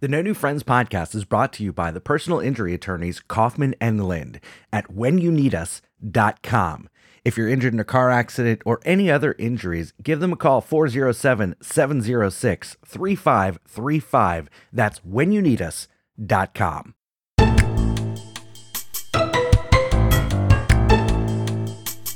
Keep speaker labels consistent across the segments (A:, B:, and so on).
A: The No New Friends podcast is brought to you by the personal injury attorneys Kaufman and Lynd at whenyouneedus.com. If you're injured in a car accident or any other injuries, give them a call 407 706 3535. That's whenyouneedus.com.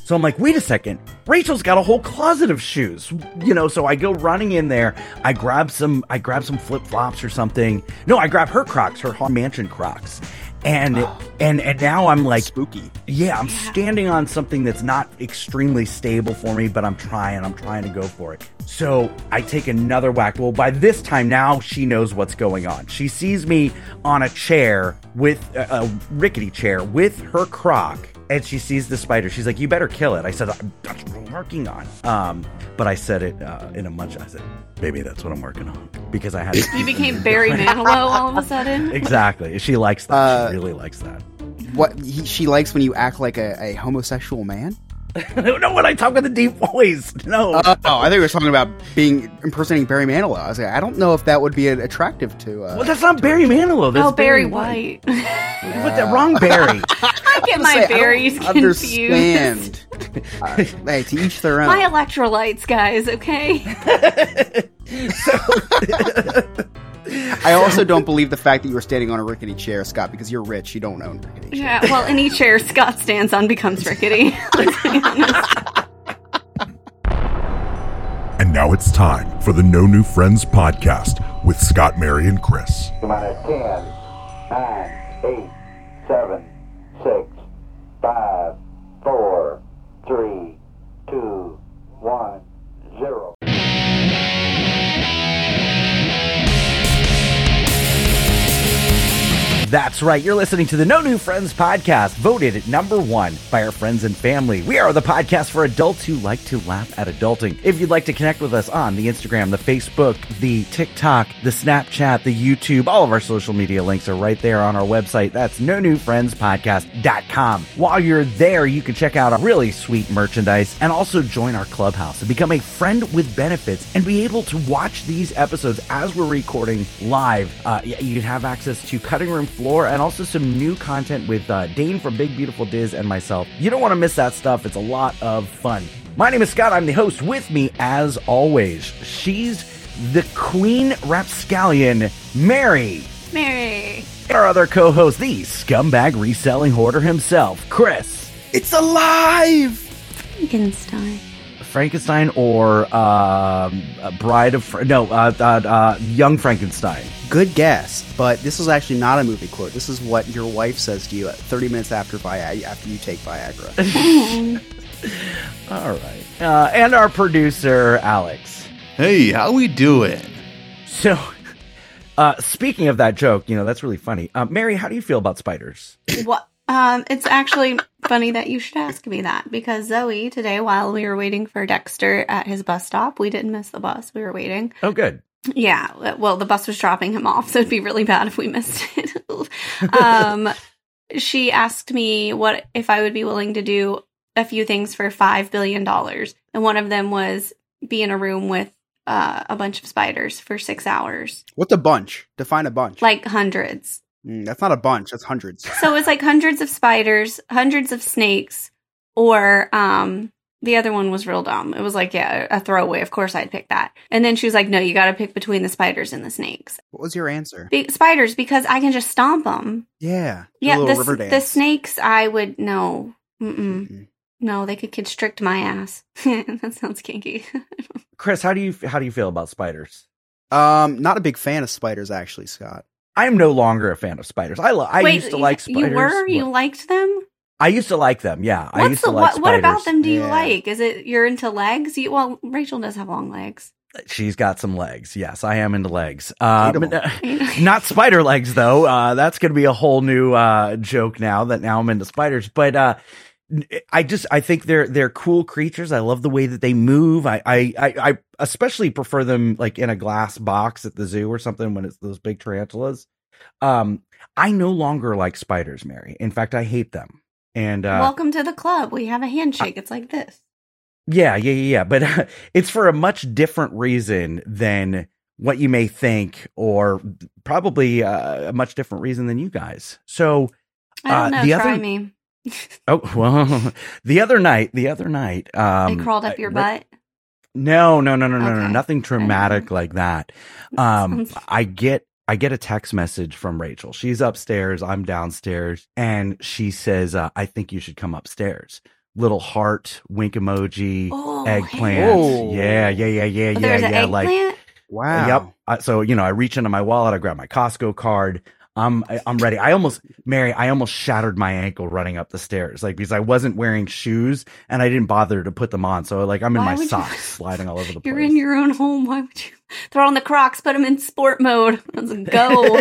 A: So I'm like, wait a second. Rachel's got a whole closet of shoes. You know, so I go running in there. I grab some I grab some flip-flops or something. No, I grab her Crocs, her Haunted Mansion Crocs. And oh. and and now I'm like
B: Spooky.
A: yeah, I'm standing on something that's not extremely stable for me, but I'm trying. I'm trying to go for it. So I take another whack. Well, by this time now, she knows what's going on. She sees me on a chair with a, a rickety chair with her croc, and she sees the spider. She's like, "You better kill it." I said, "That's what I'm working on." Um, but I said it uh, in a much. I said, "Baby, that's what I'm working on," because I had.
C: You became Barry Manilow all of a sudden.
A: exactly. She likes that.
B: Uh,
A: she really likes that.
B: What he, she likes when you act like a, a homosexual man?
A: no, when I talk with a deep voice. No.
B: Oh, oh, I think we were talking about being impersonating Barry Manilow. I was like, I don't know if that would be attractive to. Uh,
A: well, that's not Barry Manilow. That's
C: Oh, Barry White.
A: You put the wrong Barry.
C: I get my
B: Say, I don't
C: berries confused.
B: Understand? uh, hey, to each their own.
C: My electrolytes, guys. Okay.
B: I also don't believe the fact that you were standing on a rickety chair, Scott, because you're rich. You don't own rickety chairs.
C: Yeah. Well, any chair Scott stands on becomes rickety. Let's be honest.
D: And now it's time for the No New Friends podcast with Scott, Mary, and Chris.
E: Minus uh, 10, 9, 8, 7, 6, 5, 4, 3, 2, 1, 0.
A: That's right. You're listening to the No New Friends podcast, voted at number one by our friends and family. We are the podcast for adults who like to laugh at adulting. If you'd like to connect with us on the Instagram, the Facebook, the TikTok, the Snapchat, the YouTube, all of our social media links are right there on our website. That's no new friends podcast.com. While you're there, you can check out our really sweet merchandise and also join our clubhouse and become a friend with benefits and be able to watch these episodes as we're recording live. Uh, you can have access to cutting room floor and also some new content with uh, Dane from Big Beautiful Diz and myself. You don't want to miss that stuff. It's a lot of fun. My name is Scott. I'm the host. With me, as always, she's the Queen Rapscallion, Mary.
C: Mary.
A: Our other co-host, the scumbag reselling hoarder himself, Chris.
B: It's alive!
C: Frankenstein.
A: Frankenstein or um, a Bride of Fra- no, uh, uh, uh, Young Frankenstein.
B: Good guess, but this was actually not a movie quote. This is what your wife says to you at 30 minutes after Vi- after you take Viagra.
A: All right, uh, and our producer Alex.
F: Hey, how we doing?
A: So, uh, speaking of that joke, you know that's really funny. Uh, Mary, how do you feel about spiders?
C: What? Um, it's actually funny that you should ask me that because Zoe today, while we were waiting for Dexter at his bus stop, we didn't miss the bus. We were waiting.
A: Oh, good.
C: Yeah, well, the bus was dropping him off, so it'd be really bad if we missed it. um, she asked me what if I would be willing to do a few things for five billion dollars, and one of them was be in a room with uh, a bunch of spiders for six hours,
B: What's a bunch? Define a bunch.
C: like hundreds.
B: Mm, that's not a bunch. That's hundreds.
C: So it was like hundreds of spiders, hundreds of snakes, or um the other one was real dumb. It was like, yeah, a throwaway. Of course I'd pick that. And then she was like, no, you got to pick between the spiders and the snakes.
B: What was your answer?
C: Be- spiders because I can just stomp them.
B: Yeah.
C: Yeah, the,
B: river dance.
C: the snakes I would no. Mm-mm.
B: Mhm.
C: No, they could constrict my ass. that sounds kinky.
A: Chris, how do you how do you feel about spiders?
B: Um, not a big fan of spiders, actually, Scott.
A: I am no longer a fan of spiders. I lo- I
C: Wait,
A: used to like spiders.
C: You were? You liked them?
A: I used to like them. Yeah, I used
C: the
A: to like
C: what? What about them? Do you
B: Yeah.
C: like? Is it you're into legs? You, well, Rachel does have long legs.
A: She's got some legs. Yes, I am into legs. Uh,
B: Eat 'em
A: but, not spider legs though. Uh, that's going to be a whole new uh, joke now that now I'm into spiders. But uh, n- I just I think they're they're cool creatures. I love the way that they move. I I I, I especially prefer them like in a glass box at the zoo or something when it's those big tarantulas. Um, I no longer like spiders, Mary. In fact, I hate them. And uh,
C: Welcome to the club. We have a handshake. It's like this.
A: Yeah, yeah, yeah, yeah. But it's for a much different reason than what you may think, or probably uh, a much different reason than you guys. So,
C: I don't
A: Uh,
C: know.
A: the
C: Try
A: other-
C: me.
A: Oh well, the other night, the other night, um,
C: they crawled up your
A: Ra-
C: butt.
A: No, no, no, no, no, no, nothing traumatic like that. Um, I get I get a text message from Rachel. She's upstairs, I'm downstairs, and she says, uh, "I think you should come upstairs." Little heart, wink emoji,
C: Oh,
A: eggplant.
B: Oh.
A: Yeah, yeah, yeah, yeah,
C: Oh,
A: yeah,
C: there's an
A: yeah. Like,
C: eggplant.
B: Wow.
A: yep. Uh, so you know, I reach into my wallet, I grab my Costco card. I'm I'm ready. I almost Mary, I almost shattered my ankle running up the stairs, like because I wasn't wearing shoes and I didn't bother to put them on. So like I'm in
C: Why
A: my
C: would you-
A: socks, sliding all over the place.
C: You're in your own home. Why would you throw on the Crocs? Put them in sport mode. Let's go.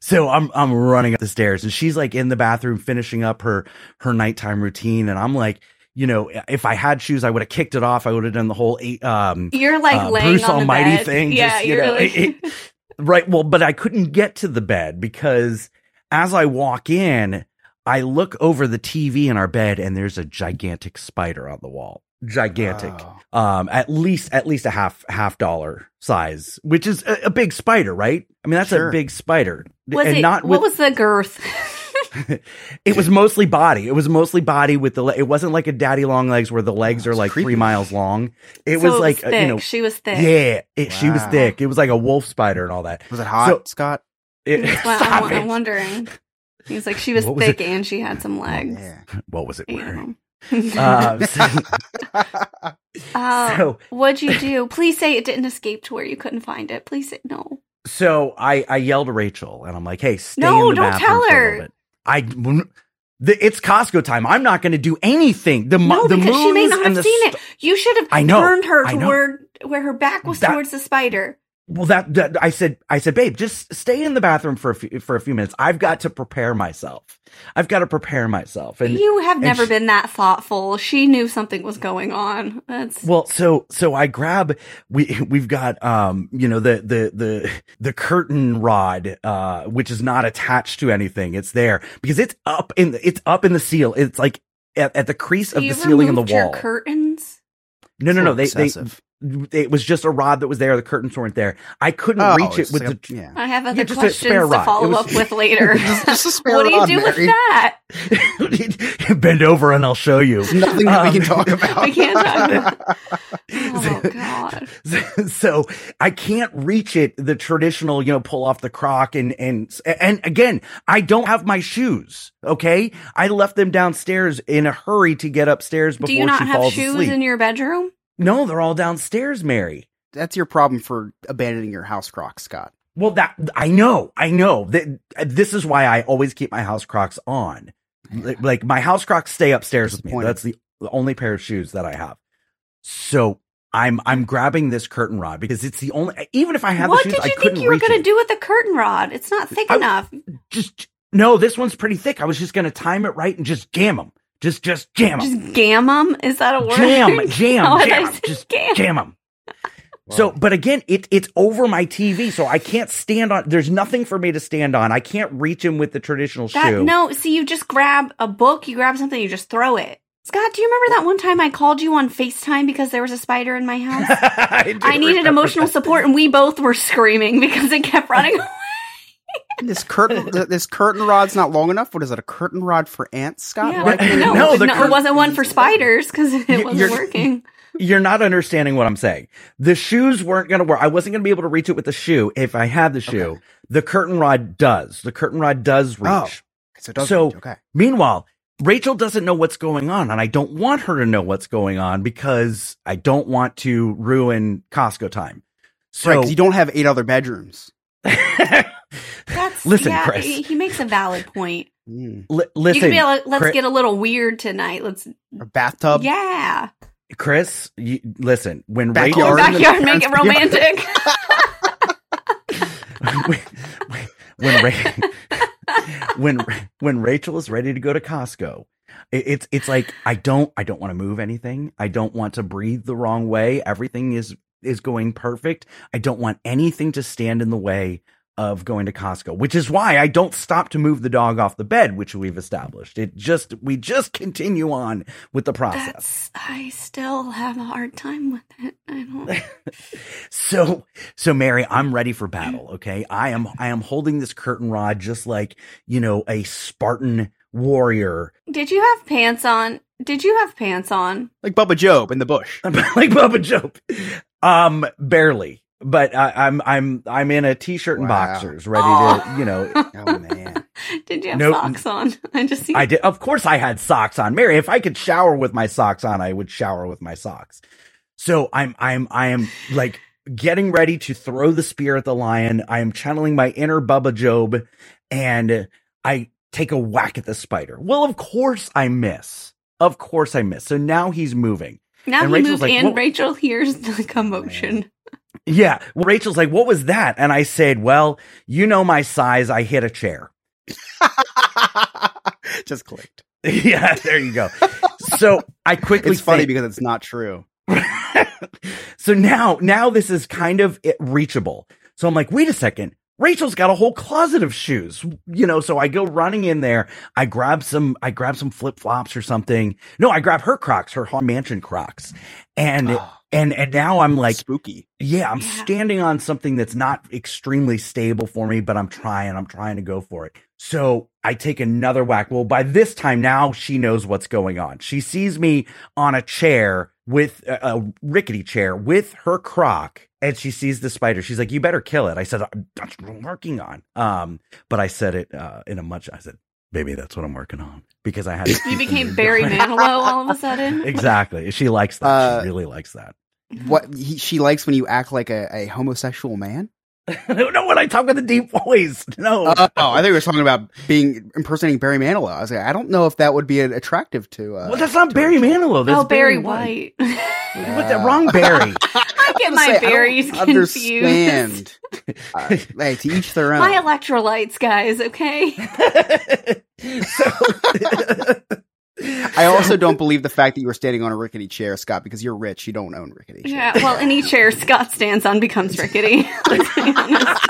A: so I'm I'm running up the stairs and she's like in the bathroom finishing up her her nighttime routine and I'm like, you know, if I had shoes, I would have kicked it off. I would have done the whole eight um
C: You're like
A: uh,
C: laying
A: Bruce
C: on the
A: Almighty thing.
C: Yeah,
A: just, you
C: you're
A: know,
C: like,
A: it- it- right. Well, but I couldn't get to the bed because as I walk in, I look over the TV in our bed and there's a gigantic spider on the wall. Gigantic.
B: Oh.
A: Um, at least, at least a half, half dollar size, which is a, a big spider, right? I mean, that's
B: Sure.
A: a big spider.
C: was
A: and
C: it?
A: not
C: what was the girth?
A: it was mostly body. It was mostly body with the, le- it wasn't like a daddy long legs where the legs are like
B: creepy.
A: three miles long. It
C: So
A: was like, uh,
C: thick.
A: you know,
C: she was thick.
A: yeah, it, she was thick. It was like a wolf spider and all that.
B: Was it hot,
A: So-
B: Scott?
A: It,
C: That's why
A: stop
C: I'm, I'm
A: it.
C: wondering. He was like, she was
A: was
C: thick
A: it?
C: and she had some legs.
B: Yeah.
A: What was it
C: Eight
A: wearing?
C: them.
A: Uh, so,
C: Uh,
A: so,
C: what'd you do? Please say it didn't escape to where you couldn't find it. Please say no.
A: so I, I yelled to Rachel and I'm like, hey, stay
C: No,
A: in the
C: don't
A: bathroom
C: tell
A: for a
C: her.
A: I, the, it's Costco time. I'm not going to do anything. The,
C: No,
A: the
C: because she may not have seen
A: st-
C: it. You should have
A: I know,
C: turned her to where where her back was
A: That-
C: towards the spider.
A: Well, that, that I said, I said, babe, just stay in the bathroom for a few, for a few minutes. I've got to prepare myself. I've got to prepare myself. And
C: you have
A: and
C: never
A: she-
C: been that thoughtful. She knew something was going on. That's
A: Well, so so I grab we we've got um you know the the the the curtain rod uh which is not attached to anything. It's there because it's up in the, it's up in the seal. It's like at, at the crease of the ceiling and the
C: removed your
A: wall.
C: curtains.
A: no, no, no. They they
B: Excessive.
A: It was just a rod that was there. The curtains weren't there. I couldn't
B: Oh,
A: reach it with
B: like
A: the.
B: a- yeah.
C: I have other
A: Yeah, just a
C: questions
A: spare
C: to
A: rod. It
C: follow
A: was-
C: up with later.
B: Just- just a spare
C: what do you
B: rod,
C: do with that?
A: Bend over and I'll show you.
B: Nothing that we
A: Um,
B: can talk about.
C: We can't talk about. Oh God!
A: so I can't reach it the traditional, you know, pull off the crock and and and again, I don't have my shoes. Okay, I left them downstairs in a hurry to get upstairs before
C: Do you not
A: she
C: have
A: falls
C: shoes
A: asleep.
C: in your bedroom?
A: No, they're all downstairs, Mary.
B: That's your problem for abandoning your house crocs, Scott.
A: Well, that I know, I know that this is why I always keep my house crocs on. Like, like, my house crocs stay upstairs with me. That's the, the only pair of shoes that I have. So I'm I'm grabbing this curtain rod because it's the only. Even if I had
C: what
A: the shoes,
C: did
A: I
C: you
A: couldn't
C: think you were going to
A: it.
C: do with the curtain rod? It's not thick
A: I-
C: enough.
A: just no, this one's pretty thick. I was just gonna time it right and just jam them. Just just jam them.
C: Just gam them. Is that a word?
A: Jam, jam,
C: Oh,
A: jam, just
C: gam.
A: jam them. So, but again, it it's over my TV, so I can't stand on. There's nothing for me to stand on. I can't reach him with the traditional
C: That,
A: shoe.
C: no, see, you just grab a book, you grab something, you just throw it. Scott, do you remember that one time I called you on FaceTime because there was a spider in my house?
A: I,
C: I needed emotional
A: that.
C: support, and we both were screaming because it kept running away.
B: This curtain, this curtain rod's not long enough. What is it? A curtain rod for ants, Scott?
C: Yeah,
B: Why
C: like, no,
B: it-
A: No,
C: no,
A: cur-
C: it wasn't one for spiders because it
A: You-
C: wasn't
A: you're-
C: working.
A: You're not understanding what I'm saying. The shoes weren't going to work. I wasn't going to be able to reach it with the shoe if I had the shoe.
B: Okay.
A: The curtain rod does. The curtain rod does oh, reach.
B: Oh. So, it does
A: So-
B: reach, okay.
A: Meanwhile, Rachel doesn't know what's going on, and I don't want her to know what's going on because I don't want to ruin Costco time. So
B: right, 'cause you don't have eight other bedrooms.
C: That's
A: Listen,
C: yeah,
A: Chris.
C: He he makes a valid point.
B: Mm.
A: li-
C: you
A: listen,
C: be like, let's
A: Chris,
C: get a little weird tonight. Let's,
B: A bathtub.
C: yeah,
A: Chris you, listen when
B: Backyard.
C: or backyard, make it romantic.
A: Rachel when Ra- when when Rachel is ready to go to Costco, it's it's like I don't I don't want to move anything. I don't want to breathe the wrong way. Everything is is going perfect. I don't want anything to stand in the way of going to Costco, which is why I don't stop to move the dog off the bed, which we've established. It just, we just continue on with the process.
C: That's I still have a hard time with it. I don't.
A: So, so Mary, I'm ready for battle. Okay. I am, I am holding this curtain rod just like, you know, a Spartan warrior,
C: Did you have pants on? Did you have pants on?
B: like Bubba Job in the bush.
A: like Bubba Job. Um, barely, but I, I'm, I'm, I'm in a t-shirt and
B: Wow.
A: boxers ready
C: Oh.
A: to, you know,
B: Oh man.
C: Did you have
A: No,
C: socks on? I just see.
A: I did. Of course, I had socks on. Mary, if I could shower with my socks on, I would shower with my socks. So I'm, I'm, I am like getting ready to throw the spear at the lion. I am channeling my inner Bubba Job, and I take a whack at the spider. Well, of course I miss. Of course I miss. So now he's moving.
C: Now
A: and
C: he
A: Rachel's
C: moved,
A: like,
C: and
A: "Whoa."
C: Rachel hears the commotion.
A: Yeah. Well, Rachel's like, "What was that?" And I said, "Well, you know my size. I hit a chair."
B: Just clicked.
A: yeah, there you go. So I quickly
B: It's funny
A: think-
B: because it's not true.
A: so now, now this is kind of reachable. So I'm like, wait a second. Rachel's got a whole closet of shoes, you know, so I go running in there. I grab some, I grab some flip flops or something. No, I grab her Crocs, her Haunted Mansion Crocs. And,
B: Oh,
A: and, and now I'm like,
B: spooky.
A: yeah, I'm
C: Yeah.
A: standing on something that's not extremely stable for me, but I'm trying, I'm trying to go for it. So I take another whack. Well, by this time now she knows what's going on. She sees me on a chair with a, a rickety chair with her croc and she sees the spider. She's like, you better kill it. I said, that's what I'm working on. Um, but I said it, uh, in a much, I said, baby, that's what I'm working on because I had,
C: You became Barry Manilow all of a sudden.
A: exactly. She likes that.
B: Uh,
A: she really likes that.
B: What he, she likes when you act like a, a homosexual man.
A: no, when I talk with a deep voice. No.
B: Oh, I think we were talking about being impersonating Barry Manilow. I was like, I don't know if that would be attractive to. Uh,
A: well, that's not Barry Manilow. That's
C: oh, Barry White.
A: What's the wrong Barry?
C: I get
B: I
C: my
B: was gonna say, I don't
C: berries confused.
B: Understand? uh, hey, to each their own.
C: My electrolytes, guys. Okay.
A: so,
B: I also don't believe the fact that you were standing on a rickety chair, Scott, because you're rich. You don't own rickety chairs.
C: Yeah. Well, any chair Scott stands on becomes rickety. Let's be honest.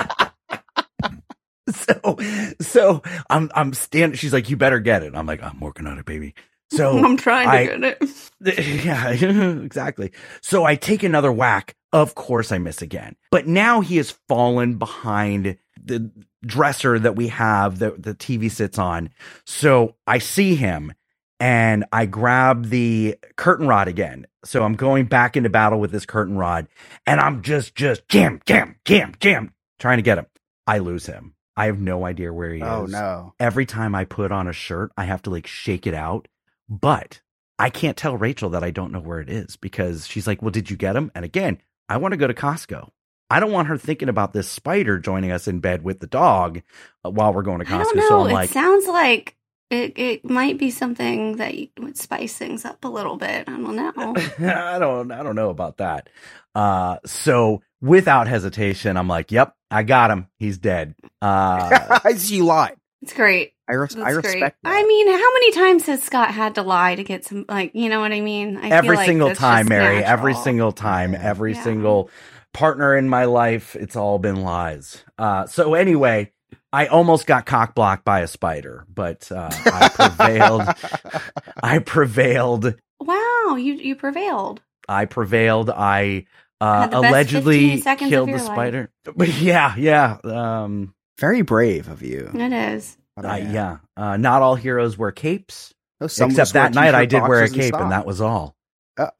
A: so, so I'm, I'm standing. She's like, "You better get it." I'm like, "I'm working on it, baby." So
C: I'm trying to
A: I-
C: get it.
A: yeah, exactly. So I take another whack. Of course, I miss again. But now he has fallen behind the dresser that we have that the TV sits on. So I see him and I grab the curtain rod again. So I'm going back into battle with this curtain rod and I'm just, just jam, jam, jam, jam, trying to get him. I lose him. I have no idea where he
B: Oh
A: is Oh,
B: no.
A: every time I put on a shirt, I have to like shake it out. But I can't tell Rachel that I don't know where it is because she's like, Well, did you get him? And again, I want to go to Costco. I don't want her thinking about this spider joining us in bed with the dog uh, while we're going to Costco. So I'm
C: it
A: like,
C: sounds like it, it might be something that would spice things up a little bit. I don't know.
A: I don't I don't know about that. Uh so without hesitation, I'm like, Yep, I got him. He's dead. Uh
B: she lied.
C: It's great.
B: I, res-
C: That's
B: I
C: great.
B: respect. that.
C: I mean, how many times has Scott had to lie to get some, like, you know what I mean? I
A: every
C: like
A: single
C: that's
A: time,
C: just
A: Mary. Every single time, every
C: Yeah.
A: single partner in my life, it's all been lies. Uh, so anyway, I almost got cock blocked by a spider, but uh, I prevailed. I prevailed.
C: Wow, you you prevailed.
A: I prevailed. I uh,
C: Had the best
A: allegedly
C: 15 seconds of
A: killed the
C: your life.
A: spider. But yeah, yeah, um,
B: Very brave of you.
C: It is.
B: But,
A: uh, yeah. Uh, not all heroes wear capes.
B: Oh,
A: except that night, I
B: t-shirt
A: did wear a cape, and that was all.
B: Uh,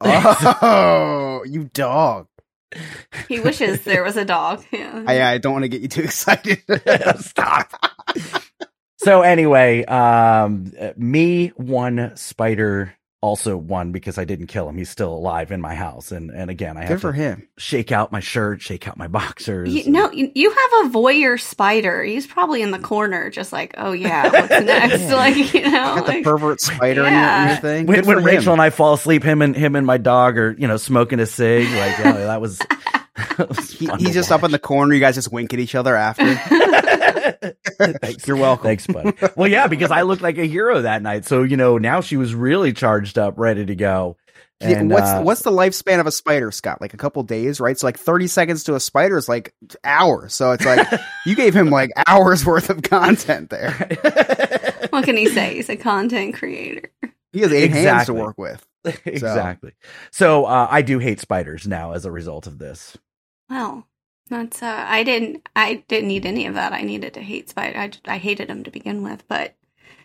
B: oh, you dog.
C: He wishes there was a dog. Yeah.
B: I, I don't want to get you too excited.
A: Stop. so anyway, um, uh, me one spider also won because I didn't kill him. He's still alive in my house, and and again, I
B: Good
A: have
B: for
A: to
B: him.
A: shake out my shirt, shake out my boxers.
C: You, no, you, you have a voyeur spider. He's probably in the corner, just like, oh yeah, what's next?
B: Yeah.
C: Like, you know,
B: Got the
C: like,
B: pervert spider in, your, in
C: Yeah.
B: your thing.
A: when,
B: Good
A: when
B: for
A: Rachel and I fall asleep, him and him and my dog are you know smoking a cig. Like yeah, that was. that was
B: He- he's
A: to
B: just up in the corner. You guys just wink at each other after.
A: Watch. Thanks.
B: You're welcome.
A: Thanks, bud. Well, yeah, because I looked like a hero that night. So, you know, now she was really charged up, ready to go.
B: Yeah,
A: And,
B: what's
A: uh,
B: what's the lifespan of a spider, Scott? Like a couple days, right? So like thirty seconds to a spider is like hours. So it's like you gave him like hours worth of content there.
C: What can he say? He's a content creator.
B: He has eight hands to work with.
A: exactly. So uh, I do hate spiders now as a result of this.
C: Well, that's uh I didn't I didn't need any of that. I needed to hate spider. I hated him to begin with, but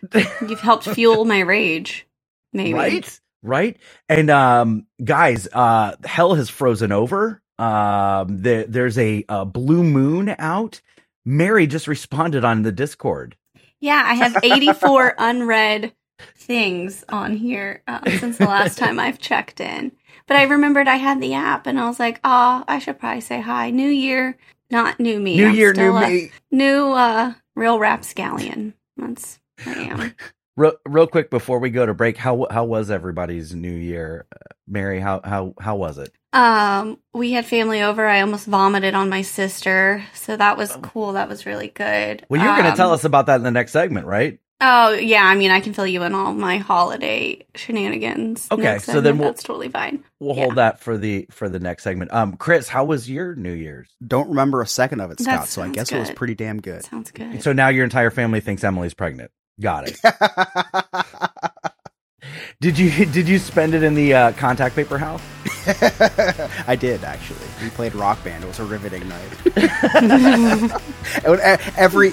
C: you've helped fuel my rage. Maybe.
A: Right? Right? And um guys, uh hell has frozen over. Um there, there's a, uh blue moon out. Mary just responded on the Discord.
C: Yeah, I have 84 unread things on here uh, since the last time I've checked in. But I remembered I had the app and I was like, oh, I should probably say hi. New year, not new me.
A: New
C: I'm
A: year, new me.
C: New uh, real rapscallion. That's I am.
A: Real, real quick before we go to break, how how was everybody's new year? Uh, Mary, how how how was it?
C: Um, we had family over. I almost vomited on my sister, so that was cool. That was really good.
A: Well, you're going to
C: Um,
A: tell us about that in the next segment, right?
C: Oh yeah, I mean, I can fill you in all my holiday shenanigans.
A: Okay, so then we'll-
C: that's totally fine.
A: We'll
C: Yeah.
A: hold that for the for the next segment. Um, Chris, how was your New Year's?
B: Don't remember a second of it,
C: That
B: Scott. So I
C: sounds
B: guess it was pretty damn good.
C: Sounds good.
A: So now your entire family thinks Emily's pregnant. Got it. did you did you spend it in the uh, contact paper house?
B: I did actually. We played Rock Band. It was a riveting night. It would- Every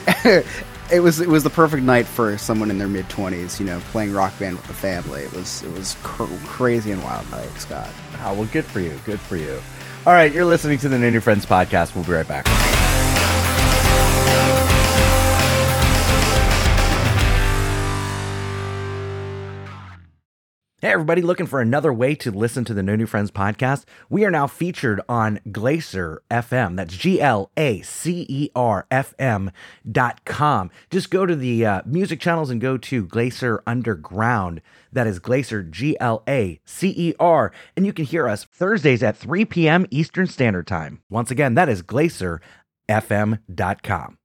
B: it was it was the perfect night for someone in their mid twenties. You know, playing Rock Band with the family. It was it was cr- crazy and wild night, Scott.
A: Oh, well, good for you. Good for you. All right, you're listening to the New New Friends podcast. We'll be right back. Hey, everybody, looking for another way to listen to the No New Friends podcast? We are now featured on Glacier FM. That's G L A C E R F M dot com. Just go to the uh, music channels and go to Glacier Underground. That is Glacier, G L A C E R. And you can hear us Thursdays at 3 p.m. Eastern Standard Time. Once again, that is Glacier FM dot com.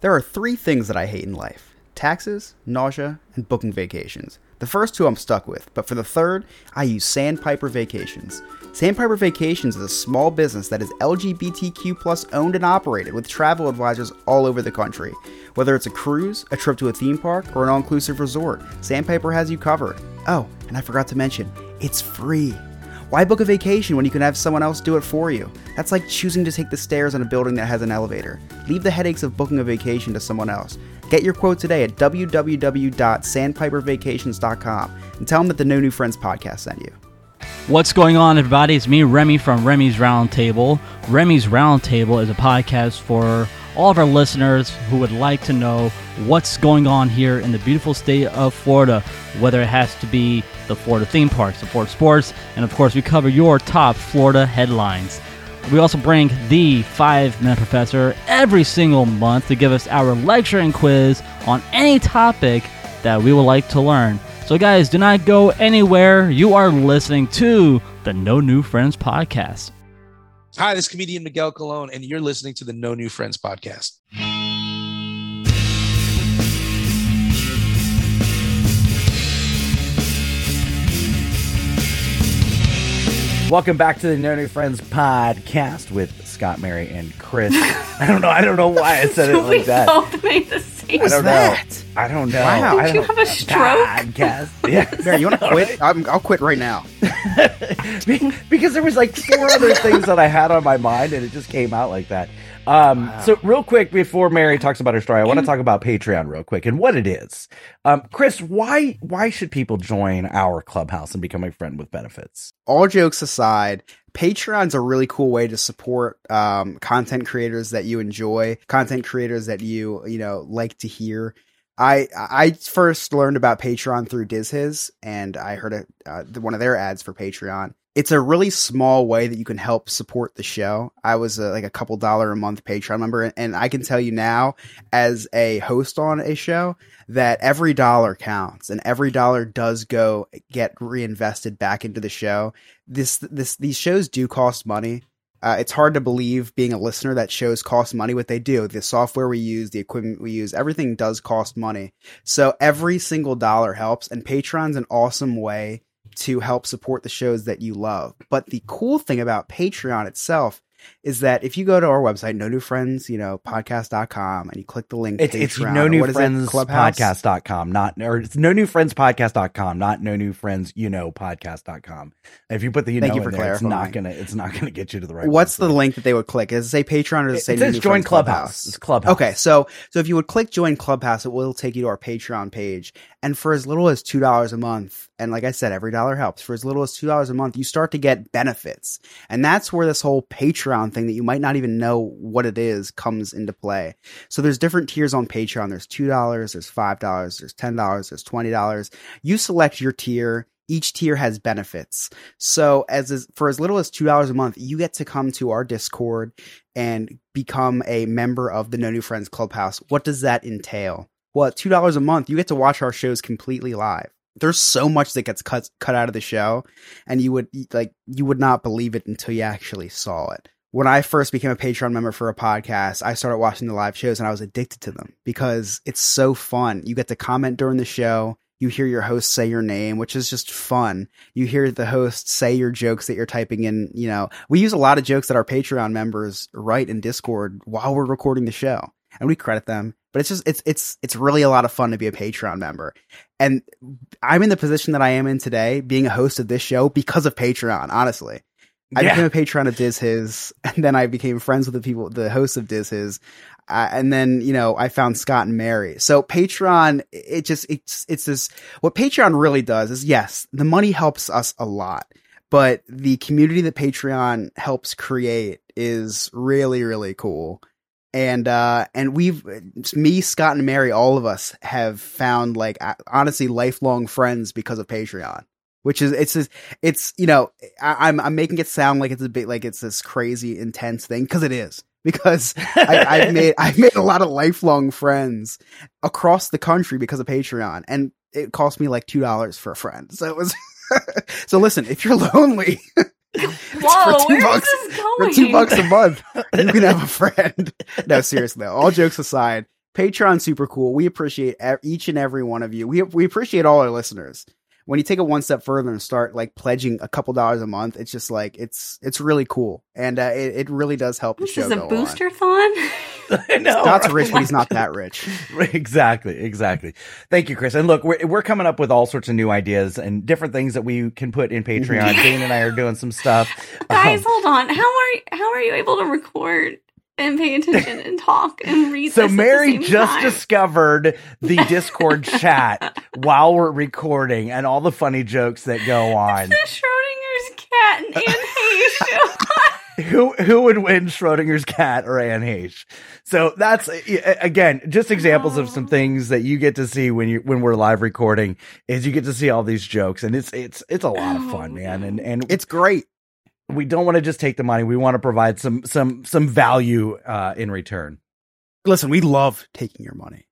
B: There are three things that I hate in life taxes, nausea, and booking vacations. The first two I'm stuck with, but for the third, I use Sandpiper Vacations. Sandpiper Vacations is a small business that is LGBTQ plus owned and operated with travel advisors all over the country. Whether it's a cruise, a trip to a theme park, or an all inclusive resort, Sandpiper has you covered. Oh, and I forgot to mention, it's free. Why book a vacation when you can have someone else do it for you? That's like choosing to take the stairs in a building that has an elevator. Leave the headaches of booking a vacation to someone else. Get your quote today at www.sandpipervacations.com and tell them that the No New Friends podcast sent you.
G: What's going on, everybody? It's me, Remy from Remy's Roundtable. Remy's Roundtable is a podcast for all of our listeners who would like to know what's going on here in the beautiful state of Florida, whether it has to be the Florida theme parks, the Florida sports, and of course, we cover your top Florida headlines. We also bring the five minute professor every single month to give us our lecture and quiz on any topic that we would like to learn. So, guys, do not go anywhere. You are listening to the No New Friends podcast.
H: Hi, this is comedian Miguel Colon, and you're listening to the No New Friends podcast.
A: Welcome back to the No New Friends podcast with Scott, Mary, and Chris. I don't know. I don't know why I said it
C: we
A: like that.
C: both made the same.
A: I don't
B: that?
A: know. I don't know.
B: Wow.
A: I
C: Did you
A: don't-
C: have a stroke?
A: Podcast. Yeah.
B: Mary, you want to quit? I'm, I'll quit right now.
A: Because there was like four other things that I had on my mind, and it just came out like that. Um, So, real quick before Mary talks about her story, I want to talk about Patreon real quick and what it is. Um, Chris, why why should people join our clubhouse and become a friend with benefits?
B: all jokes aside, Patreon's a really cool way to support um, content creators that you enjoy, content creators that you you know like to hear. I I first learned about Patreon through DizHiz, and I heard a, uh, one of their ads for Patreon. It's a really small way that you can help support the show. I was a, like a couple dollar a month Patreon member, and, and I can tell you now, as a host on a show, that every dollar counts, and every dollar does go get reinvested back into the show. This this these shows do cost money. Uh, it's hard to believe being a listener that shows cost money. What they do, the software we use, the equipment we use, everything does cost money. So every single dollar helps, and Patreon's an awesome way to help support the shows that you love. But the cool thing about Patreon itself is that if you go to our website, no new friends, you know, podcast.com and you click the link,
A: It's, it's no new
B: what is it,
A: friends
B: Clubhouse?
A: podcast.com, not, or it's no new friends podcast.com, not no new friends, you know, podcast.com. If you put the, you
B: Thank
A: know,
B: you for
A: there, it's not going to, it's not going to get you to the right
B: What's the link that they would click? Is it say Patreon or does it say
A: it says join
B: Friends
A: Clubhouse. It's Clubhouse.
B: Okay, so so if you would click join Clubhouse, it will take you to our Patreon page, and for as little as two dollars a month, and like I said, every dollar helps. For as little as two dollars a month, you start to get benefits, and that's where this whole Patreon thing that you might not even know what it is comes into play. So there's different tiers on Patreon. There's two dollars, there's five dollars, there's ten dollars, there's twenty dollars. You select your tier. Each tier has benefits. So as is, for as little as two dollars a month, you get to come to our Discord and become a member of the No New Friends Clubhouse. What does that entail? Well, at two dollars a month, you get to watch our shows completely live. There's so much that gets cut cut out of the show, and you would like you would not believe it until you actually saw it. When I first became a Patreon member for a podcast, I started watching the live shows and I was addicted to them because it's so fun. You get to comment during the show. You hear your host say your name, which is just fun. You hear the host say your jokes that you're typing in. You know, we use a lot of jokes that our Patreon members write in Discord while we're recording the show, and we credit them. But it's just it's it's it's really a lot of fun to be a Patreon member, and I'm in the position that I am in today, being a host of this show because of Patreon. Honestly, I
A: Yeah.
B: became a patron of Diz His, and then I became friends with the people, the hosts of Diz His, uh, and then you know I found Scott and Mary. So Patreon, it just it's it's this. What Patreon really does is yes, the money helps us a lot, but the community that Patreon helps create is really really cool. And uh and we've me, Scott and Mary, all of us have found like honestly lifelong friends because of Patreon which is it's just, it's you know I, I'm I'm making it sound like it's a bit like it's this crazy intense thing because it is. Because I, I've made I've made a lot of lifelong friends across the country because of Patreon and it cost me like two dollars for a friend. So it was so listen if you're lonely
C: Whoa,
B: two
C: where is
B: bucks- for two bucks a month you can have a friend. No seriously all jokes aside Patreon super cool. We appreciate each and every one of you. We we appreciate all our listeners when you take it one step further and start like pledging a couple dollars a month, it's just like it's it's really cool, and uh, it it really does help the
C: This is a
B: go
C: booster thon.
A: I know.
B: Scott's rich, but he's not that rich.
A: exactly, exactly. Thank you, Chris. And look, we're we're coming up with all sorts of new ideas and different things that we can put in Patreon. Dane and I are doing some stuff.
C: Guys,
A: Um,
C: hold on. How are how are you able to record and pay attention and talk and read?
A: so
C: this at the
A: Mary
C: same
A: just
C: time?
A: discovered the Discord chat while we're recording and all the funny jokes that go on.
C: the Schrodinger's cat and Anne Heche show.
A: who who would win Schrodinger's cat or Anne Heche? So that's again just examples of some oh. things that you get to see when you when we're live recording is you get to see all these jokes and it's it's it's a lot of fun,
C: Oh,
A: man. And and
B: It's great.
A: We don't want to just take the money. We want to provide some some some value uh, in return.
B: Listen, we love taking your money,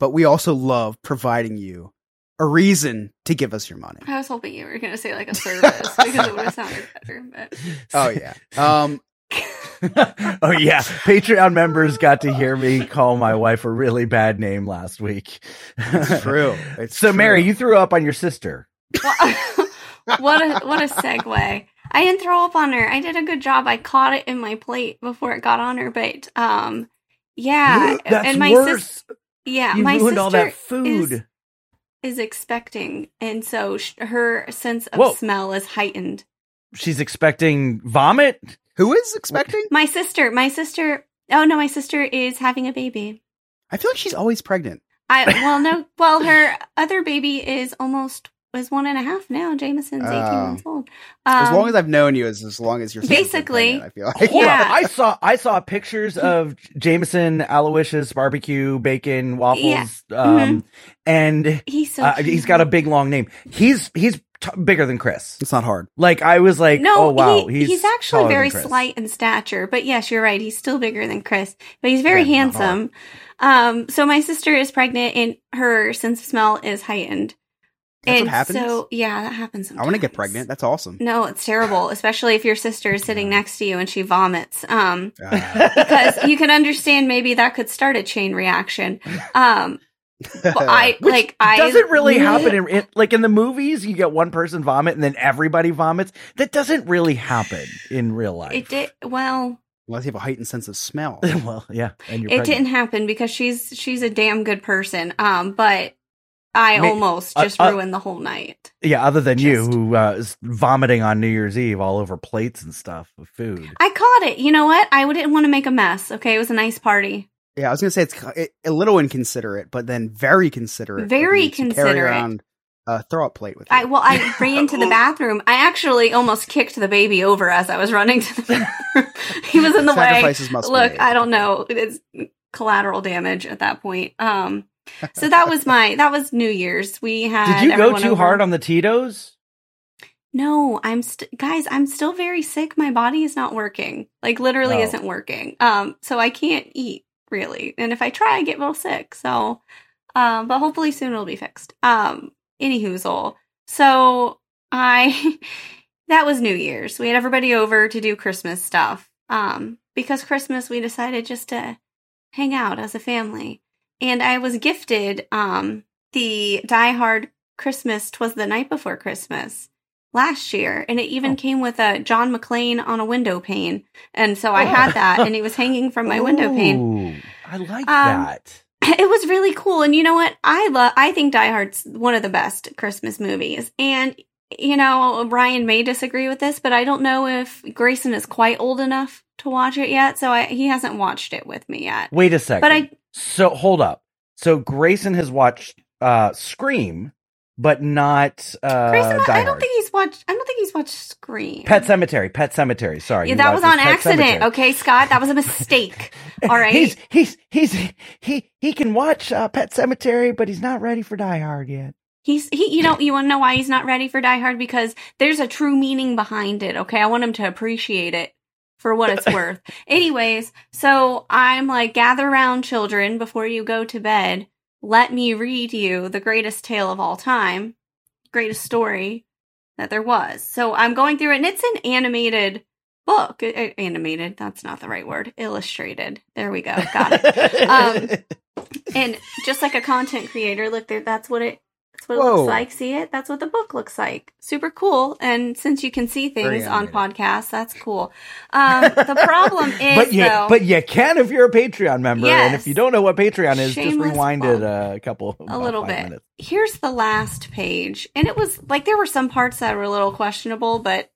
B: but we also love providing you a reason to give us your money.
C: I was hoping you were going to say like a service because it would have sounded better. But
B: Oh yeah. Um.
A: oh yeah, Patreon members got to hear me call my wife a really bad name last week.
B: It's true. It's
A: so Mary, you threw up on your sister.
C: what a what a segue. I didn't throw up on her. I did a good job. I caught it in my plate before it got on her. But um, yeah,
A: That's
C: and my
A: worse.
C: sister, yeah,
A: you
C: my
A: ruined
C: sister
A: all that food.
C: Is, is expecting, and so sh- her sense of
A: Whoa.
C: smell is heightened.
A: She's expecting vomit.
B: Who is expecting?
C: My sister, my sister. Oh no, my sister is having a baby.
B: I feel like she's always pregnant.
C: I well no, well her other baby is almost is one and a half now. Jameson's eighteen
B: Oh.
C: months old.
B: As
C: Um,
B: long as I've known you, as as long as you're
C: Basically-
B: I feel like.
A: Hold
C: Yeah.
A: on. I saw I saw pictures of Jameson Aloysius barbecue bacon waffles um and
C: he's so
A: uh, he's got a big long name. He's he's t- bigger than Chris.
B: It's not hard.
A: Like I was like,
C: No,
A: oh wow,
C: he,
A: he's
C: he's, actually very slight in stature. But yes, you're right. He's still bigger than Chris, but he's very
B: Yeah,
C: handsome. Um, so my sister is pregnant, and her sense of smell is heightened.
B: That's
C: and
B: what happens.
C: so yeah, that happens.
B: I want to get pregnant. That's awesome.
C: No, it's terrible, especially if your sister is sitting next to you and she vomits. Um,
B: Uh,
C: because you can understand maybe that could start a chain reaction. Um, I
A: Which
C: like I
A: doesn't really happen in, in like in the movies. You get one person vomit and then everybody vomits. That doesn't really happen in real life.
C: It did well.
B: Unless you have a heightened sense of smell.
A: well, yeah, and you're
C: It
A: pregnant.
C: didn't happen because she's she's a damn good person. Um, but I
A: Ma-
C: almost
A: uh,
C: just
A: uh,
C: ruined the whole night.
A: Yeah, other than you,
C: Just-
A: who uh, is vomiting on New Year's Eve all over plates and stuff with food.
C: I caught it. You know what? I didn't want to make a mess. Okay, it was a nice party.
B: Yeah, I was gonna say it's a little inconsiderate, but then very considerate.
C: Very
B: you to Carry
C: considerate.
B: around a throw up plate with you.
C: I well, I ran to the bathroom. I actually almost kicked the baby over as I was running to the bathroom. he was in the way.
B: Sacrifices must be
C: Look,
B: made.
C: I don't know. It's collateral damage at that point. Um, so that was my that was New Year's. We had.
A: Did you go too
C: over.
A: hard on the Tito's?
C: No, I'm st- guys. I'm still very sick. My body is not working. Like literally,
A: Oh.
C: isn't working. Um, so I can't eat really. And if I try, I get real sick. So, um, but hopefully soon it'll be fixed. Um, anyhoozle. So I, that was New Year's. We had everybody over to do Christmas stuff. Um, because Christmas we decided just to hang out as a family. And I was gifted, um, the Die Hard Christmas, Twas the Night Before Christmas last year. And it even
A: Oh.
C: came with a John McClane on a window pane. And so I had that and it was hanging from my window pane.
A: I like
C: Um,
A: that.
C: it was really cool and you know what i love i think die hard's one of the best christmas movies and you know Ryan may disagree with this but i don't know if grayson is quite old enough to watch it yet so I, he hasn't watched it with me yet
A: Wait a second.
C: but i
A: So hold up. So Grayson has watched uh Scream, but not uh
C: grayson i don't
A: Hard.
C: think he's watched i don't think he's watched scream
A: Pet Sematary. Pet Sematary. Sorry.
C: yeah, that was on accident okay scott that was a mistake all right
A: He's he's he's he he can watch uh, Pet Sematary, but he's not ready for Die Hard yet.
C: He's he you know you want to know why he's not ready for Die Hard because there's a true meaning behind it. Okay, I want him to appreciate it for what it's worth. Anyways, so I'm like gather around children before you go to bed. Let me read you the greatest tale of all time, greatest story that there was. So I'm going through it and it's an animated book. Animated, that's not the right word. Illustrated. There we go. Got it. Um, and just like a content creator, look there. That's what it. That's what it looks like. See it? That's what the book looks like. Super cool. And since you can see things on podcasts, that's cool. Um, the problem is
A: but you
C: though,
A: but you can if you're a Patreon member, and if you don't know what Patreon is, just rewind it a couple
C: a little bit.
A: minutes.
C: Here's the last page, and it was like there were some parts that were a little questionable, but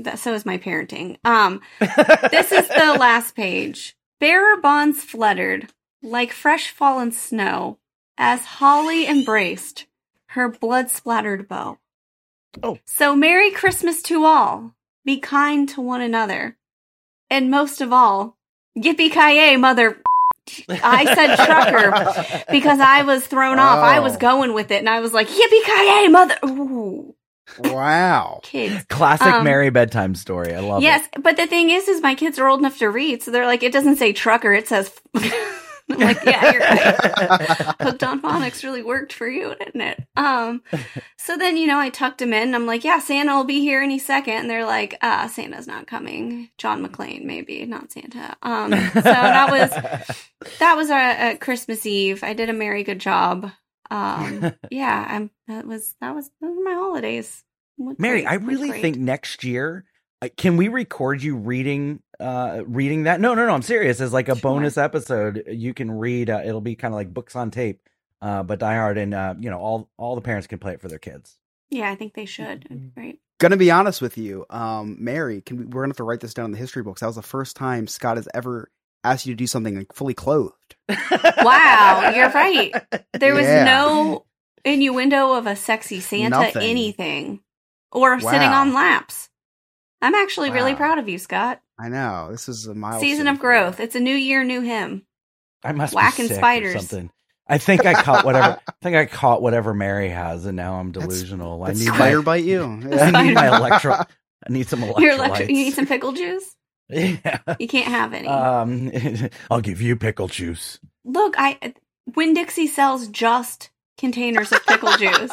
C: that so is my parenting. Um, this is the last page. Bearer bonds fluttered like fresh fallen snow as Holly embraced her blood splattered bow.
A: Oh.
C: So Merry Christmas to all. Be kind to one another. And most of all, yippee ki mother. I said trucker because I was thrown off. I was going with it and I was like, yippee ki mother. Ooh,
B: wow.
C: kids.
A: Classic
C: Um,
A: Merry bedtime story. I love it.
C: Yes, but the thing is, is my kids are old enough to read, so they're like, it doesn't say trucker, it says. I'm like, yeah, you're right. Hooked on phonics really worked for you, didn't it? Um, so then you know, I tucked him in. And I'm like, yeah, Santa will be here any second, and they're like, uh, Santa's not coming. John McClane, maybe not Santa. Um, so that was that was a, a Christmas Eve. I did a very good job. Um, yeah, I'm. That was that was those were my holidays.
A: Mary,
C: great,
A: I really think next year uh, can we record you reading uh reading that? No, no, no, I'm serious. As like a
C: Sure.
A: bonus episode, you can read uh, it'll be kind of like books on tape. Uh but Die Hard and uh you know all all the parents can play it for their kids.
C: Yeah, I think they should. It'd be great.
B: Gonna be honest with you, um, Mary. Can we, we're gonna have to write this down in the history books. That was the first time Scott has ever asked you to do something like fully clothed.
C: Wow, you're right. There was
B: Yeah.
C: no innuendo of a sexy Santa
B: Nothing.
C: anything or sitting on laps. I'm actually really proud of you, Scott.
B: I know this is a milestone.
C: Season of growth. It's a new year, new him.
A: I must
C: Whacking
A: be sick
C: spiders.
A: or something. I think I caught whatever I think I caught whatever Mary has and now I'm
B: That's-
A: delusional. I need
B: spider
A: my,
B: bite you?
A: I need my electro I need some electrolytes.
C: Your electric, you need some pickle juice?
A: yeah.
C: You can't have any.
A: Um I'll give you pickle juice.
C: Look, I Winn Dixie sells just containers of pickle juice.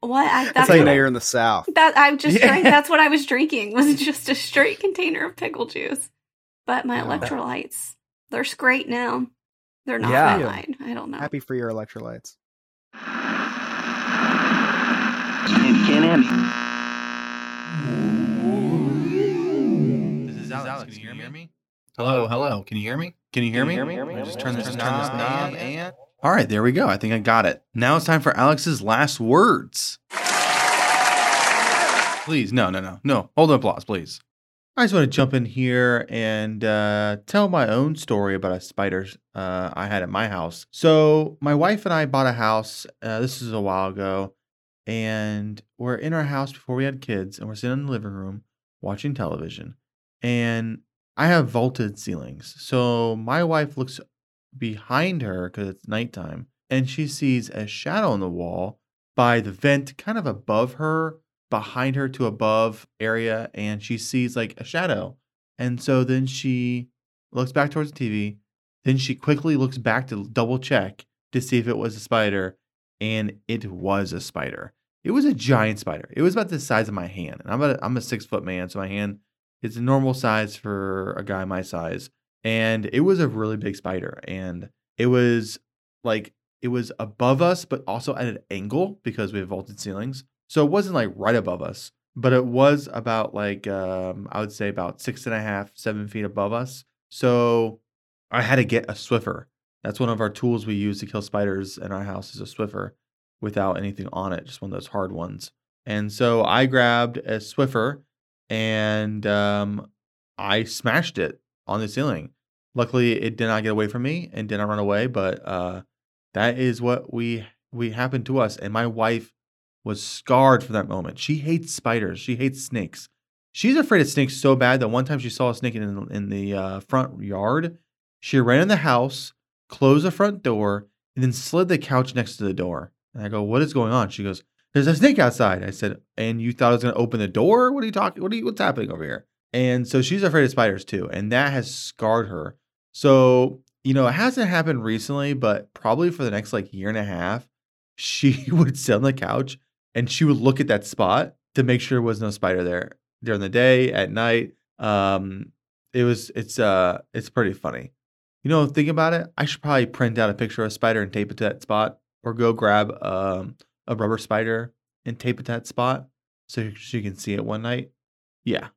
C: What? I,
B: That's
C: that's
B: how you know you're in the South.
C: That I'm just
A: Yeah.
C: drank. That's what I was drinking. Was just a straight container of pickle juice. But my
B: Yeah.
C: electrolytes, they're great now. They're not
A: Yeah.
C: my line. I don't know.
B: Happy for your electrolytes.
F: This is Alex. Can you hear me? Hello, hello. Can you hear me? Can you hear me? I just turn this knob and. All right, there we go. I think I got it. Now it's time for Alex's last words. Please, no, no, no, no. Hold the applause, please. I just want to jump in here and uh, tell my own story about a spider uh, I had at my house. So, my wife and I bought a house. Uh, this is a while ago, and we're in our house before we had kids, and we're sitting in the living room watching television. And I have vaulted ceilings. So, my wife looks behind her because it's nighttime, and she sees a shadow on the wall by the vent, kind of above her behind her to above area and she sees like a shadow. And so then she looks back towards the TV. Then she quickly looks back to double check to see if it was a spider. And it was a spider. It was a giant spider. It was about the size of my hand. And I'm a, I'm a six foot man. So my hand is a normal size for a guy my size. And it was a really big spider. And it was like, it was above us, but also at an angle because we have vaulted ceilings. So it wasn't like right above us, but it was about like um, I would say about six and a half, seven feet above us. So I had to get a Swiffer. That's one of our tools we use to kill spiders in our house is a Swiffer without anything on it, just one of those hard ones. And so I grabbed a Swiffer and um, I smashed it on the ceiling. Luckily, it did not get away from me and did not run away. But uh, that is what we we happened to us. And my wife was scarred from that moment. She hates spiders. She hates snakes. She's afraid of snakes so bad that one time she saw a snake in, in the uh, front yard. She ran in the house, closed the front door, and then slid the couch next to the door. And I go, "What is going on?" She goes, "There's a snake outside." I said, "And you thought I was going to open the door? What are you talking? What are you? What's happening over here?" And so she's afraid of spiders too, and that has scarred her. So you know, it hasn't happened recently, but probably for the next like year and a half, she would sit on the couch and she would look at that spot to make sure there was no spider there during the day, at night. Um, it was it's uh it's pretty funny. You know, think about it. I should probably print out a picture of a spider and tape it to that spot, or go grab um, a rubber spider and tape it to that spot so she can see it one night. Yeah,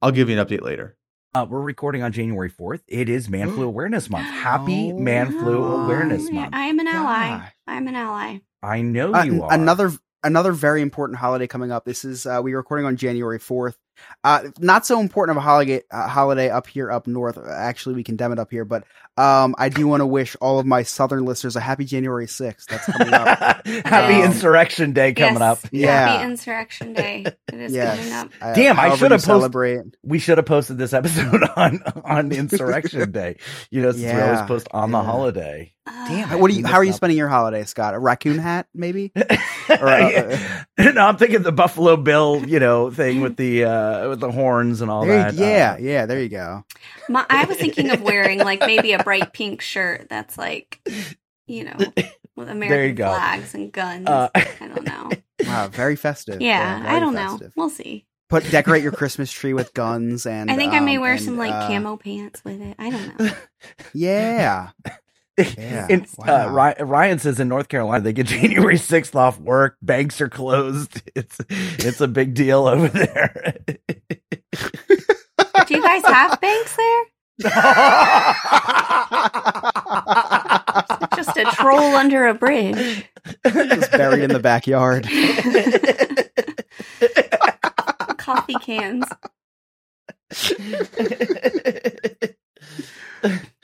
F: I'll give you an update later.
A: Uh, we're recording on January 4th. It is Man Flu Awareness Month. Happy Man Flu
B: Oh,
A: Awareness Month.
C: I am an ally.
B: Gosh.
C: I'm an ally.
A: I know
B: Uh,
A: you are.
B: another another very important holiday coming up. This is uh, we're recording on January fourth. Uh, not so important of a holiday uh, holiday up here up north. Actually, we condemn it up here, but um, I do want to wish all of my southern listeners a happy January sixth. That's coming up.
A: Happy
B: Um,
A: Insurrection Day coming
C: Yes.
A: up.
B: Yeah.
C: Happy Insurrection Day. It is
B: Yes.
C: coming up.
A: Damn, I
B: however
A: should have post-
B: celebrate.
A: We should have posted this episode on on Insurrection Day. You know, since we always post on the holiday.
C: Uh,
A: Damn,
B: What do you? How are you spending your holiday, Scott? A raccoon hat, maybe? Or, uh,
A: Yeah. no, I'm thinking the Buffalo Bill, you know, thing with the uh with the horns and all
B: There
A: that.
B: yeah,
A: Uh,
B: yeah. There you go.
C: My, I was thinking of wearing like maybe a bright pink shirt that's like, you know, with American flags and guns.
A: Uh,
C: I don't know.
B: Wow, very festive.
C: Yeah,
B: very
C: I don't know. We'll see.
B: Put decorate your Christmas tree with guns and.
C: I think I may
B: um,
C: wear
B: and,
C: some like
B: uh,
C: camo pants with it. I don't know.
B: Yeah. Yeah.
A: In, uh,
B: Wow.
A: Ryan, Ryan says in North Carolina they get January 6th off work. Banks are closed. It's it's a big deal over there.
C: Do you guys have banks there? Just a troll under a bridge.
B: Just buried in the backyard.
C: Coffee cans.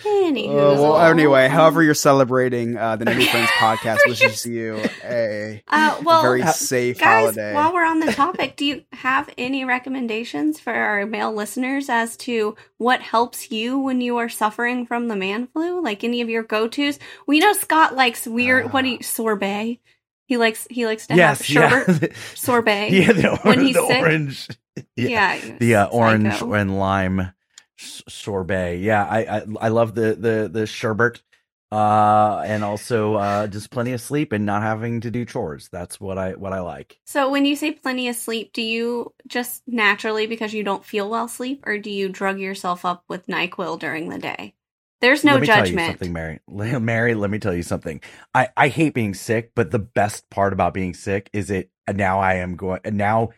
C: Anywho.
B: Uh, well, anyway, however you're celebrating uh, the New Friends podcast wishes you a,
C: Uh, well,
B: very
A: uh,
B: safe
C: guys,
B: holiday.
C: while we're on the topic, do you have any recommendations for our male listeners as to what helps you when you are suffering from the man flu? Like any of your go tos? We know Scott likes weird. what do you sorbet? He likes he likes to
A: yes,
C: have sherbet
A: yeah.
C: sorbet.
A: yeah, the, or-
C: when he's
A: the
C: sick.
A: orange.
C: Yeah,
A: the uh, orange and lime s- sorbet. Yeah, I, I I love the the the sherbet, uh, and also uh, just plenty of sleep and not having to do chores. That's what I what I like.
C: So when you say plenty of sleep, do you just naturally because you don't feel well sleep, or do you drug yourself up with Nyquil during the day? There's no
A: let me tell you
C: judgment.
A: something, Mary. Mary, let me tell you something. I I hate being sick, but the best part about being sick is it. Now I am going. Now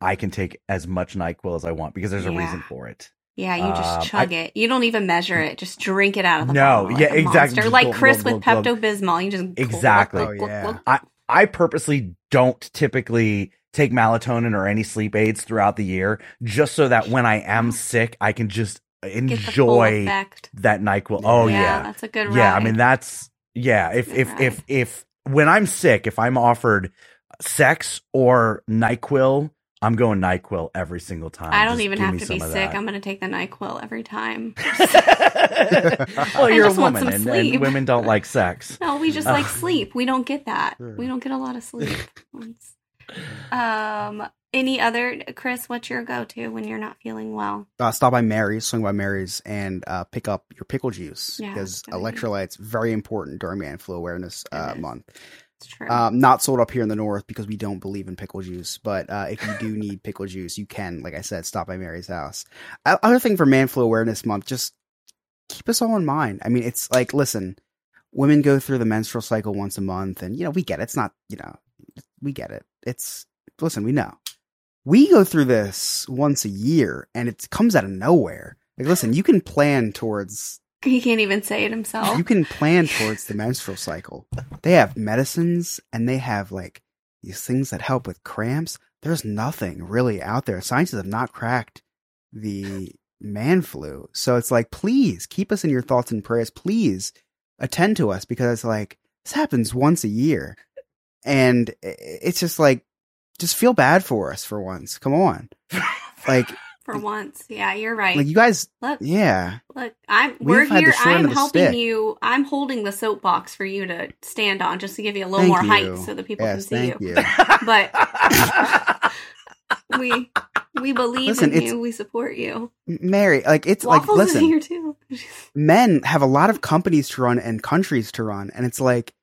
A: I can take as much Nyquil as I want because there's a reason for it.
C: Yeah, you just
A: Um,
C: chug it. You don't even measure it. Just drink it out of the
A: No,
C: bottle. like
A: yeah,
C: a
A: exactly.
C: Like Chris with Pepto Bismol. You just
A: Exactly.
B: Oh, yeah.
A: I I purposely don't typically take melatonin or any sleep aids throughout the year just so that when I am sick, I can just
C: Get the full
A: enjoy that Nyquil. Oh yeah.
C: that's a good ride.
A: Yeah, I mean that's yeah. If
C: Good
A: if if if when I'm sick, if I'm offered sex or Nyquil, I'm going Nyquil every single time.
C: I don't
A: Just
C: even have to be sick. I'm going to take the Nyquil every time.
A: well, you're a woman, and, and women don't like sex.
C: No, we just like sleep. We don't get that.
B: Sure.
C: We don't get a lot of sleep. Um, any other Chris? What's your go-to when you're not feeling well?
B: uh, stop by Mary's, swing by Mary's, and uh, pick up your pickle juice because
C: good idea.
B: electrolytes very important during Man Flu Awareness
C: It
B: uh,
C: is.
B: month. Um, not sold up here in the north because we don't believe in pickle juice. But uh, if you do need pickle juice, you can, like I said, stop by Mary's house. Other thing for Man Flu Awareness Month, just keep us all in mind. I mean, it's like, listen, women go through the menstrual cycle once a month, and you know we get it. It's not, you know, we get it. It's listen, we know. We go through this once a year, and it comes out of nowhere. Like, listen, you can plan towards
C: he can't even say it himself.
B: you can plan towards the menstrual cycle. They have medicines and they have like these things that help with cramps. There's nothing really out there. Scientists have not cracked the man flu. So it's like, please keep us in your thoughts and prayers. Please attend to us because it's like this happens once a year. And it's just like, just feel bad for us for once. Come on. Like,
C: For once, yeah, you're right.
B: like you guys,
C: look,
B: yeah.
C: look, I'm we're here. I'm helping
B: stick.
C: you. I'm holding the soapbox for you to stand on, just to give you a little
B: Thank
C: more height, so that people
B: Yes,
C: can see
B: thank
C: you.
B: you.
C: But we we believe
B: Listen,
C: in you. We support you.
B: Mary, like it's
C: Waffles
B: like
C: is
B: listen,
C: here too.
B: men have a lot of companies to run and countries to run and it's like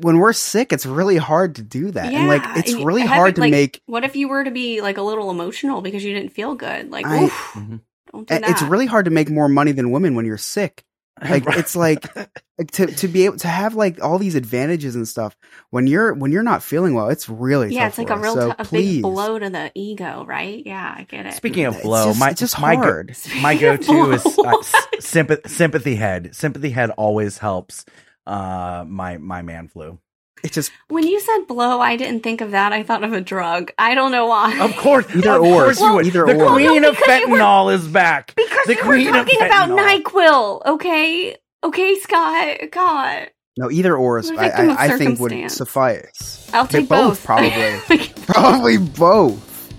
B: when we're sick it's really hard to do that and like
C: Yeah,
B: it's
C: and
B: really
C: have
B: hard to
C: like,
B: make
C: What if you were to be like a little emotional because you didn't feel good? Like,
B: I-
C: oof,
A: Mhm.
C: don't do that.
B: it's really hard to make more money than women when you're sick like it's like like, to to be able to have like all these advantages and stuff when you're when you're not feeling well it's really
C: yeah,
B: tough
C: it's like
B: for
C: a real
B: so
C: t- a
B: please
C: big blow to the ego, right? Yeah, I get it.
A: Speaking of
B: It's
A: blow,
B: just-
A: my
B: it's just
A: my go-
B: hard.
A: my
C: Speaking of
A: go-to is uh, s- sympathy, sympathy head. Sympathy head always helps. Uh, my my man flu.
B: it's just
C: When you said blow, I didn't think of that. I thought of a drug. I don't know why.
A: Of course,
B: Either
A: of
B: or.
A: course you would.
B: Either
A: the
B: or.
A: queen
C: No,
A: of
C: because you were-
A: fentanyl is back.
C: because
A: the
C: you were
A: queen of
C: talking about. Nyquil, okay? Okay, Scott. God,
B: no either or is,
C: I'm a
B: I,
C: victim of
B: I, I think would suffice
C: I'll take
B: both,
C: both.
B: probably. Probably both.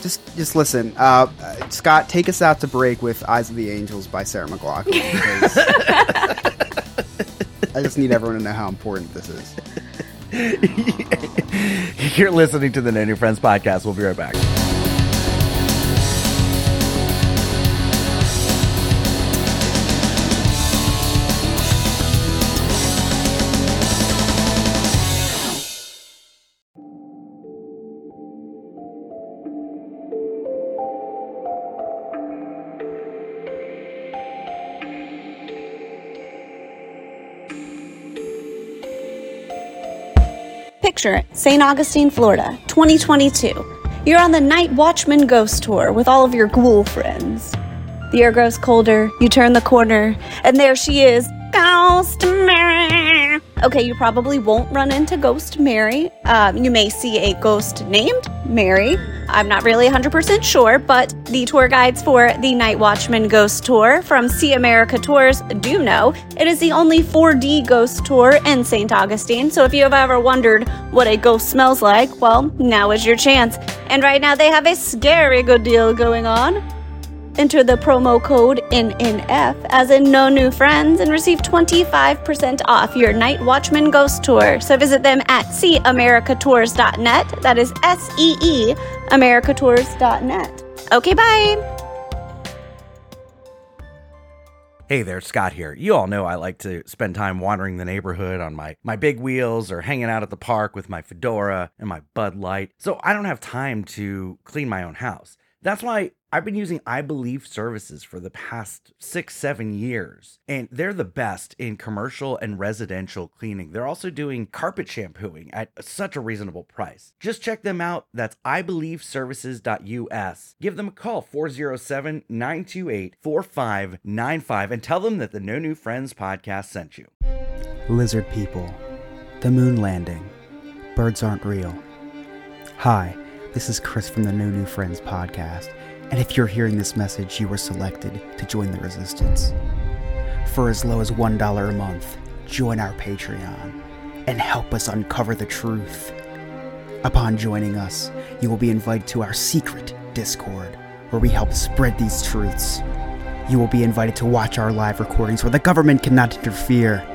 B: Just just listen. Uh, uh, Scott, take us out to break with Eyes of the Angels by Sarah McLachlan. I just need everyone to know how important this is.
A: You're listening to the No New Friends podcast. We'll be right back.
I: Picture St. Augustine, Florida, 2022. You're on the Night Watchman Ghost Tour with all of your ghoul friends. The air grows colder, you turn the corner, and there she is Ghost Mary. Okay, you probably won't run into Ghost Mary. Um, you may see a ghost named Mary. I'm not really 100% sure, but the tour guides for the Night Watchman Ghost Tour from See America Tours do know it is the only 4D ghost tour in St. Augustine. So if you have ever wondered what a ghost smells like, well, now is your chance. And right now they have a scary good deal going on. Enter the promo code NNF as in no new friends and receive 25% off your Night Watchman Ghost Tour. So visit them at seeamericatours.net. That is S E E americatours.net. Okay, bye.
A: Hey there, Scott here. You all know I like to spend time wandering the neighborhood on my, my big wheels or hanging out at the park with my fedora and my Bud Light. So I don't have time to clean my own house. That's why I've been using I Believe services for the past six, seven years, and they're the best in commercial and residential cleaning. They're also doing carpet shampooing at such a reasonable price. Just check them out. That's ibelieveservices.us. Give them a call, 407 928 4595, and tell them that the No New Friends podcast sent you.
B: Lizard people, the moon landing, birds aren't real. Hi, this is Chris from the No New Friends podcast, and if you're hearing this message, you were selected to join the resistance. For as low as $1 a month, join our Patreon and help us uncover the truth. Upon joining us, you will be invited to our secret Discord, where we help spread these truths. You will be invited to watch our live recordings where the government cannot interfere.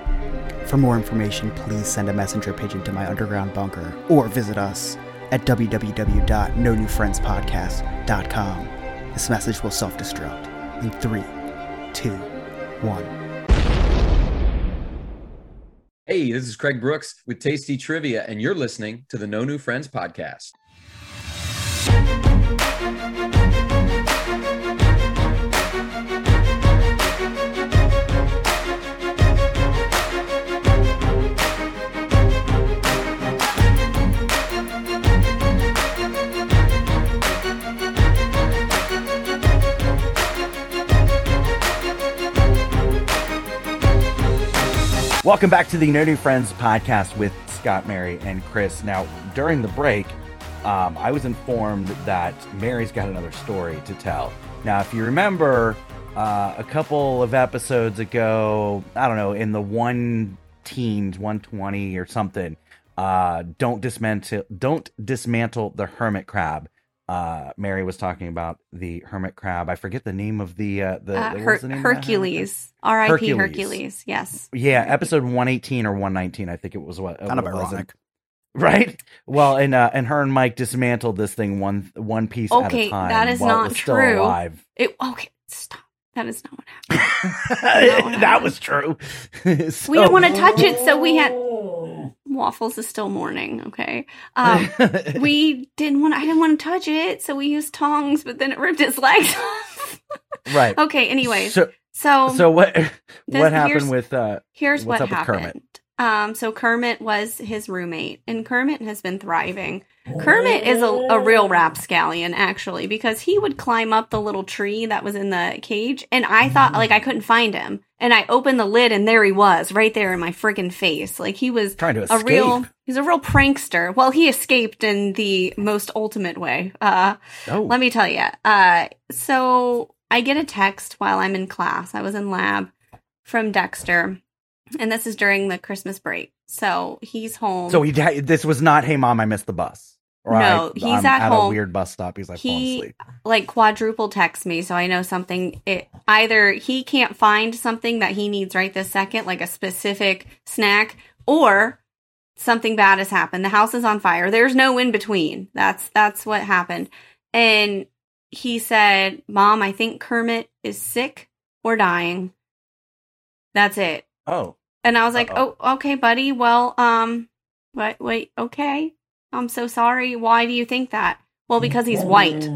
B: For more information, please send a messenger pigeon to my underground bunker or visit us at www.nonewfriendspodcast.com. This message will self destruct in three, two, one.
J: Hey, this is Craig Brooks with Tasty Trivia, and you're listening to the No New Friends podcast.
A: Welcome back to the No New Friends podcast with Scott, Mary, and Chris. Now, during the break, um, I was informed that Mary's got another story to tell. Now, if you remember, uh, a couple of episodes ago, I don't know, in the one teens, 120 or something, uh, don't dismantle, don't dismantle the hermit crab. Uh, Mary was talking about the hermit crab. I forget the name of the uh, the,
C: Uh, Her-
A: the name of that hermit crab?
C: Hercules. R.I.P.
A: Hercules.
C: Hercules. Yes.
A: Yeah, episode 118 or 119, I think it was what.
B: Kind of
A: what it was.
B: ironic.
A: Right? Well, and uh, and her and Mike dismantled this thing one one piece at a time.
C: that is
A: while it
C: not
A: was still
C: true.
A: alive.
C: It. Okay. Stop. That is not what happened.
A: that was true.
C: we
A: So-
C: didn't want to touch it, so we had. Waffles is still mourning. Okay. Um, we didn't want. I didn't want to touch it, so we used tongs, but then it ripped his legs off.
A: right.
C: okay. Anyways,
A: So
C: so
A: so what
C: this-
A: what happened with uh
C: Here's
A: what's
C: what
A: up with
C: happened.
A: Kermit?
C: Um, so Kermit was his roommate, and Kermit has been thriving. Kermit is a, a real rapscallion, actually, because he would climb up the little tree that was in the cage, and I thought like I couldn't find him, and I opened the lid, and there he was, right there in my freaking face. Like he was
A: Trying to
C: a real, he's a real prankster. Well, he escaped in the most ultimate way. Uh,
A: Oh.
C: let me tell you. Uh, so I get a text while I'm in class. I was in lab from Dexter, and this is during the Christmas break. So he's home.
A: So he this was not hey mom I missed the bus. Or
C: No,
A: I,
C: he's
A: I'm
C: at
A: at
C: home.
A: a weird bus stop. He's like
C: he
A: asleep.
C: like quadruple texts me, so I know something. It either he can't find something that he needs right this second, like a specific snack, or something bad has happened. The house is on fire. There's no in between. That's that's what happened. And he said, "Mom, I think Kermit is sick or dying." That's it.
A: Oh.
C: And I was like,
A: Uh-oh.
C: "Oh, okay, buddy. Well, um, what? wait, okay. I'm so sorry. Why do you think that? Well, because he's white.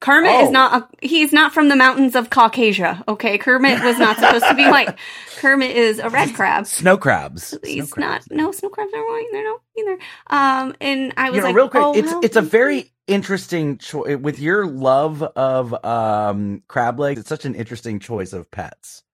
C: Kermit
A: Oh.
C: is not. A, he's not from the mountains of Caucasia. Okay, Kermit was not supposed to be white. Kermit is a red crab.
A: Snow crabs.
C: He's
A: Snow crabs.
C: not. No, snow crabs are white. They're not either. Um, and I was
A: you know,
C: like,
A: real quick,
C: oh,
A: it's it's a very interesting choice with your love of um crab legs. It's such an interesting choice of pets.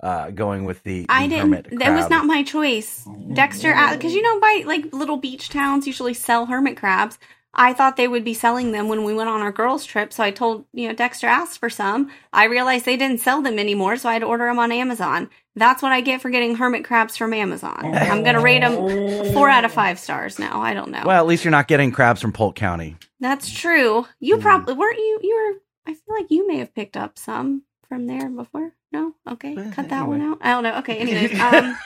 A: Uh, going with the,
C: I didn't.
A: hermit
C: That was not my choice. Dexter, because you know, by like little beach towns, usually sell hermit crabs. I thought they would be selling them when we went on our girls' trip, so I told you know Dexter asked for some. I realized they didn't sell them anymore, so I had to order them on Amazon. That's what I get for getting hermit crabs from Amazon. I'm gonna rate them four out of five stars now. I don't know.
A: Well, at least you're not getting crabs from Polk County.
C: That's true. You
A: Mm.
C: probably weren't you. You were. I feel like you may have picked up some from there before. No, okay, cut that one out. I don't know. Okay, anyways, um,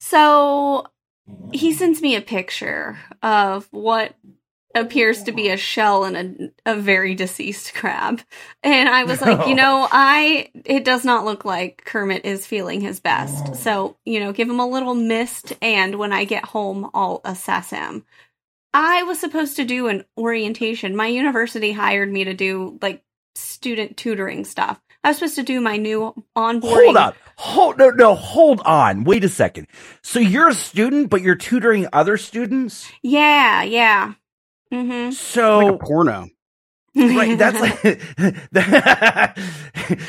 C: so he sends me a picture of what appears to be a shell and a, a very deceased crab, and I was like, you know, I it does not look like Kermit is feeling his best. So you know, give him a little mist, and when I get home, I'll assess him. I was supposed to do an orientation. My university hired me to do like student tutoring stuff. I was supposed to do my new onboarding.
A: Hold on. Hold no no hold on. Wait a second. So you're a student, but you're tutoring other students?
C: Yeah, yeah. Mm-hmm.
A: So
B: Like a porno.
A: right, that's like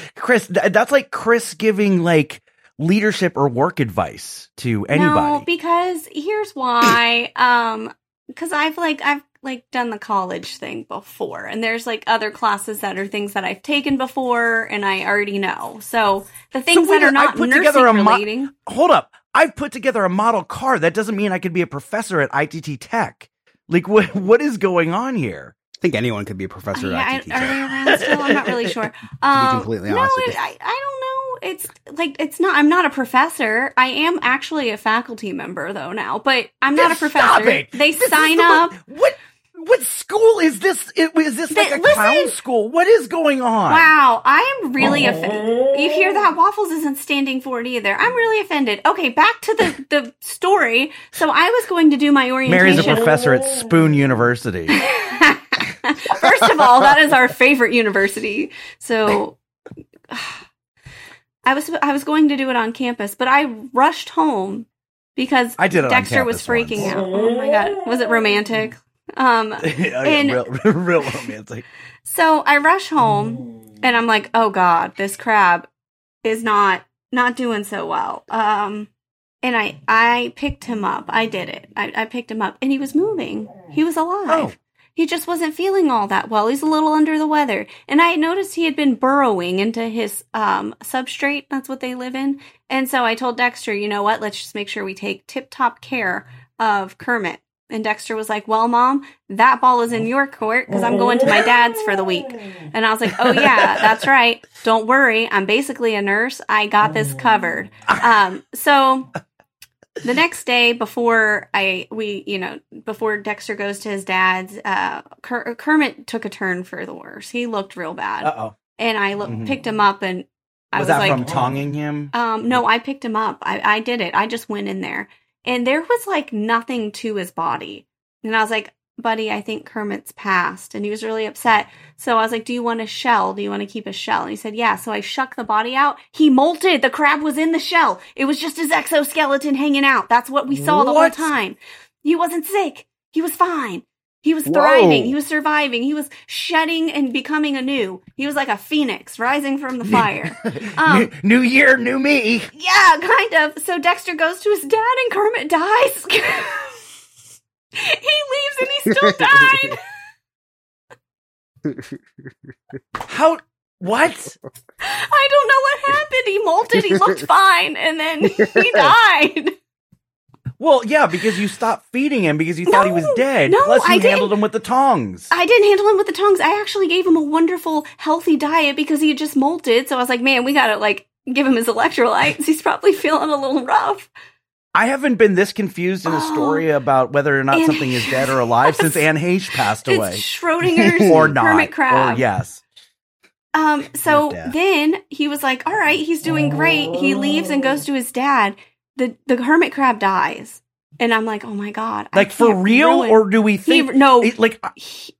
A: Chris. That's like Chris giving like leadership or work advice to anybody.
C: No, because here's why. um, because I've like I've like done the college thing before, and there's like other classes that are things that I've taken before, and I already know. So the things
A: wait
C: that
A: a-
C: are
A: I
C: not
A: put
C: nursing
A: together a mo-
C: relating.
A: Hold up. I've put together a model car. That doesn't mean I could be a professor at ITT Tech. Like what what is going on here?
B: I think anyone could be a professor
C: Yeah, I-
B: at ITT. Tech.
C: Are they around still? I'm not really sure.
B: to be
C: Um,
B: completely
C: no,
B: honest with
C: it,
B: you.
C: I, I don't know. It's like it's not. I'm not a professor. I am actually a faculty member though now, but I'm not a professor.
A: Stop it.
C: They
A: This
C: sign
A: the-
C: up.
A: What what school is this? It- Is this like
C: They-
A: a clown school? What is going on?
C: Wow, I am really oh. offended. You hear that? Waffles isn't standing for it either. I'm really offended. Okay, back to the the story. So I was going to do my orientation.
A: Mary's a professor at Spoon University.
C: First of all, that is our favorite university. So I was I was going to do it on campus, but I rushed home because
A: I did
C: Dexter was freaking
A: once.
C: out. Oh my god, was it romantic? Um,
A: Oh, yeah,
C: and
A: real, real romantic.
C: so I rush home and I'm like, "Oh god, this crab is not not doing so well." Um and I I picked him up. I did it. I, I picked him up and he was moving. He was alive.
A: Oh.
C: He just wasn't feeling all that well. He's a little under the weather. And I noticed he had been burrowing into his um substrate. That's what they live in. And so I told Dexter, you know what? Let's just make sure we take tip top care of Kermit. And Dexter was like, Well, mom, that ball is in your court because I'm going to my dad's for the week. And I was like, Oh, yeah, that's right. Don't worry. I'm basically a nurse. I got this covered. Um, so the next day before I, we, you know, before Dexter goes to his dad's, uh, Ker- Kermit took a turn for the worse. He looked real bad.
A: Oh.
C: And I lo-
A: Mhm.
C: picked him up and I
A: Was
C: was,
A: that
C: like,
A: from tonguing him?
C: um, no, I picked him up. I, I did it. I just went in there and there was like nothing to his body. And I was like, buddy, I think Kermit's passed. And he was really upset. So I was like, do you want a shell? Do you want to keep a shell? And he said, yeah. So I shuck the body out. He molted. The crab was in the shell. It was just his exoskeleton hanging out. That's what we saw the whole time. He wasn't sick. He was fine. He was
B: Whoa.
C: thriving. He was surviving. He was shedding and becoming anew. He was like a phoenix rising from the fire. Um,
A: new, new year, new me.
C: yeah, kind of. So Dexter goes to his dad and Kermit dies. he leaves and he still died.
A: How? What?
C: I don't know what happened. He molted. He looked fine, and then he died.
A: Well, yeah, because you stopped feeding him because you thought he was dead.
C: no,
A: Plus, you
C: I
A: handled him with the tongs.
C: I didn't handle him with the tongs. I actually gave him a wonderful, healthy diet because he had just molted. So I was like, man, we gotta like give him his electrolytes. He's probably feeling a little rough.
A: I haven't been this confused in a
C: Oh.
A: story about whether or not
C: Anne
A: something is dead or alive since Anne Heche passed away.
C: It's Schrodinger's
A: or not.
C: hermit crab.
A: Or yes.
C: Um, so then he was like, all right, he's doing great. He leaves and goes to his dad. The the hermit crab dies. And I'm like, oh my God.
A: Like for real,
C: ruin-
A: or do we
C: he,
A: think?
C: no,
A: it- like,
C: he,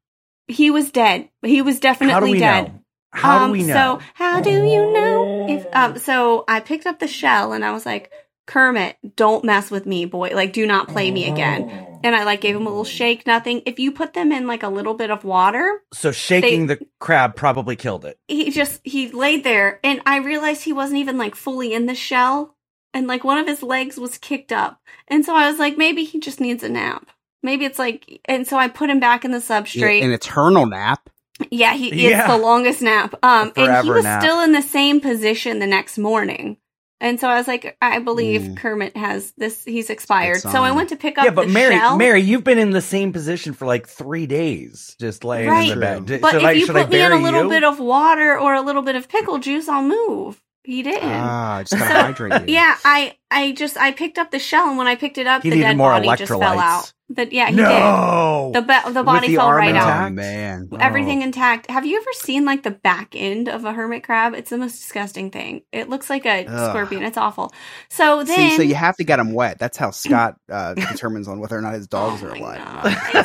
C: he was dead. He was definitely
A: how do we
C: dead.
A: know? How
C: um,
A: do we know?
C: So how do you know if um so I picked up the shell and I was like, Kermit, don't mess with me, boy. Like, do not play me again. And I like gave him a little shake, nothing. If you put them in like a little bit of water,
A: so shaking
C: they-
A: the crab probably killed it.
C: he just he laid there and I realized he wasn't even like fully in the shell. And like one of his legs was kicked up. And so I was like, maybe he just needs a nap. Maybe it's like and so I put him back in the substrate.
B: An eternal nap.
C: Yeah, he
A: Yeah.
C: it's the longest nap. Um, and he was
A: nap.
C: still in the same position the next morning. And so I was like, I believe
B: Mm.
C: Kermit has this. He's expired.
B: Good
C: So I went to pick up
A: Yeah, but
C: the
A: Mary,
C: shell.
A: Mary, you've been in the same position for like three days, just laying
C: Right.
A: in the bed.
C: But
A: should
C: if
A: I,
C: you
A: should I
C: put me in a little
A: you?
C: bit of water or a little bit of pickle juice, I'll move. He didn't.
B: Ah, just gotta hydrate you.
C: Yeah, I I just I picked up the shell, and when I picked it up,
A: He
C: the dead body just fell out. That yeah, he
A: no.
C: did. The ba- the body
A: the
C: fell right
B: Oh,
C: out.
A: intact?
B: man.
C: Everything
A: Oh.
C: intact. Have you ever seen like the back end of a hermit crab? It's the most disgusting thing. It looks like a
B: Ugh.
C: scorpion. It's awful. So then,
B: See, so you have to get them wet. That's how Scott uh, determines on whether or not his dogs
C: Oh
B: are alive.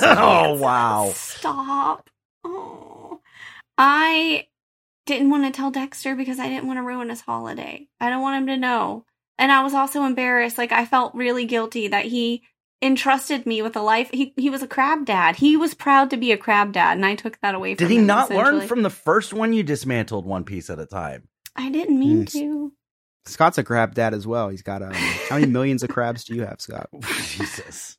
A: Oh wow.
C: Stop. Oh. I didn't want to tell Dexter because I didn't want to ruin his holiday. I don't want him to know. And I was also embarrassed. Like I felt really guilty that he entrusted me with a life. He he was a crab dad. He was proud to be a crab dad, and I took that away from him.
A: Did he
C: him.
A: not learn from the first one you dismantled one piece at a time?
C: I didn't mean
B: Mm.
C: to.
B: Scott's a crab dad as well. He's got um, how many millions of crabs do you have, Scott?
A: Jesus.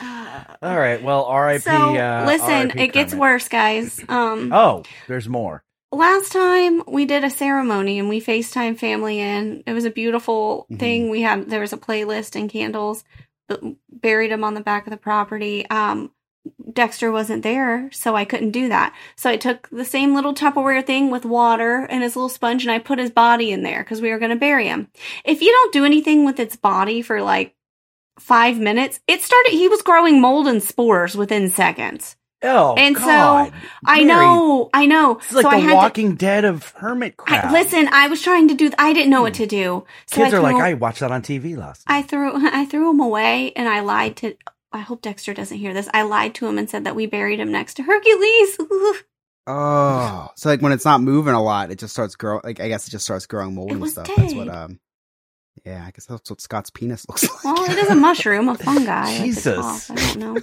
C: Uh,
A: All right. Well, R.I.P.
C: So
A: uh,
C: listen,
A: R.I.P.
C: it gets worse, guys. Um,
A: Oh, there's more.
C: Last time we did a ceremony and we FaceTime family in. It was a beautiful
B: Mhm.
C: thing. We had there was a playlist and candles. but Buried them on the back of the property. Um, Dexter wasn't there, so I couldn't do that. So I took the same little Tupperware thing with water and his little sponge, and I put his body in there because we were going to bury him. If you don't do anything with its body for like five minutes, it started. He was growing mold and spores within seconds.
A: Oh,
C: And so, I
A: Mary,
C: know, I know.
A: It's like
C: so I
A: the
C: had to-
A: Walking Dead of hermit crab.
C: I, listen, I was trying to do. I didn't know what to do. So
A: Kids
C: I
A: are like,
C: threw-
A: I watched that on TV last.
C: I threw, I threw him away, and I lied to. I hope Dexter doesn't hear this. I lied to him and said that we buried him next to Hercules.
B: Oh, so like when it's not moving a lot, it just starts growing. Like I guess it just starts growing mold and
C: was
B: stuff. That's what um. Yeah, I guess that's what Scott's penis looks like.
C: well, it is a mushroom, a fungi.
A: Jesus.
C: I don't know.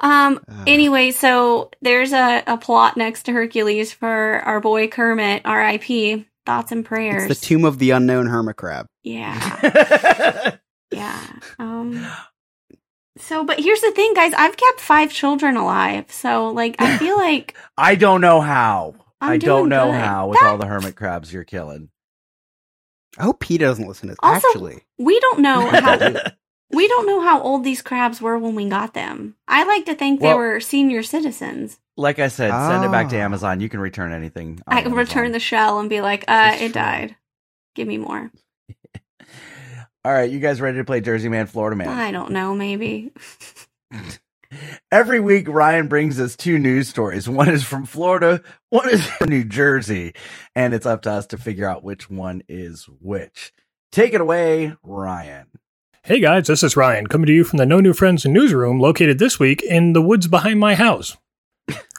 C: Um.
B: Uh,
C: Anyway, so there's a, a plot next to Hercules for our boy Kermit, R.I.P. Thoughts and prayers.
B: it's the tomb of the unknown hermit crab.
C: yeah. Yeah. Um so but here's the thing guys, I've kept 5 children alive. So like I feel like
A: I don't know how.
C: I'm
A: I don't know
C: good.
A: how with
C: That-
A: all the hermit crabs you're killing.
B: I hope Peter doesn't listen to this.
C: Also-
B: Actually,
C: we don't know how we don't know how old these crabs were when we got them. I like to think they
A: Well-
C: were senior citizens.
A: like I said, send it back to
B: Ah.
A: Amazon. You can return anything. on
C: I
A: Amazon.
C: return the shell and be like, uh, it
B: true.
C: died. Give me more.
A: All right, you guys ready to play Jersey Man, Florida Man?
C: I don't know, maybe.
A: Every week, Ryan brings us two news stories. One is from Florida, one is from New Jersey, and it's up to us to figure out which one is which. Take it away, Ryan.
K: Hey guys, this is Ryan coming to you from the No New Friends newsroom located this week in the woods behind my house.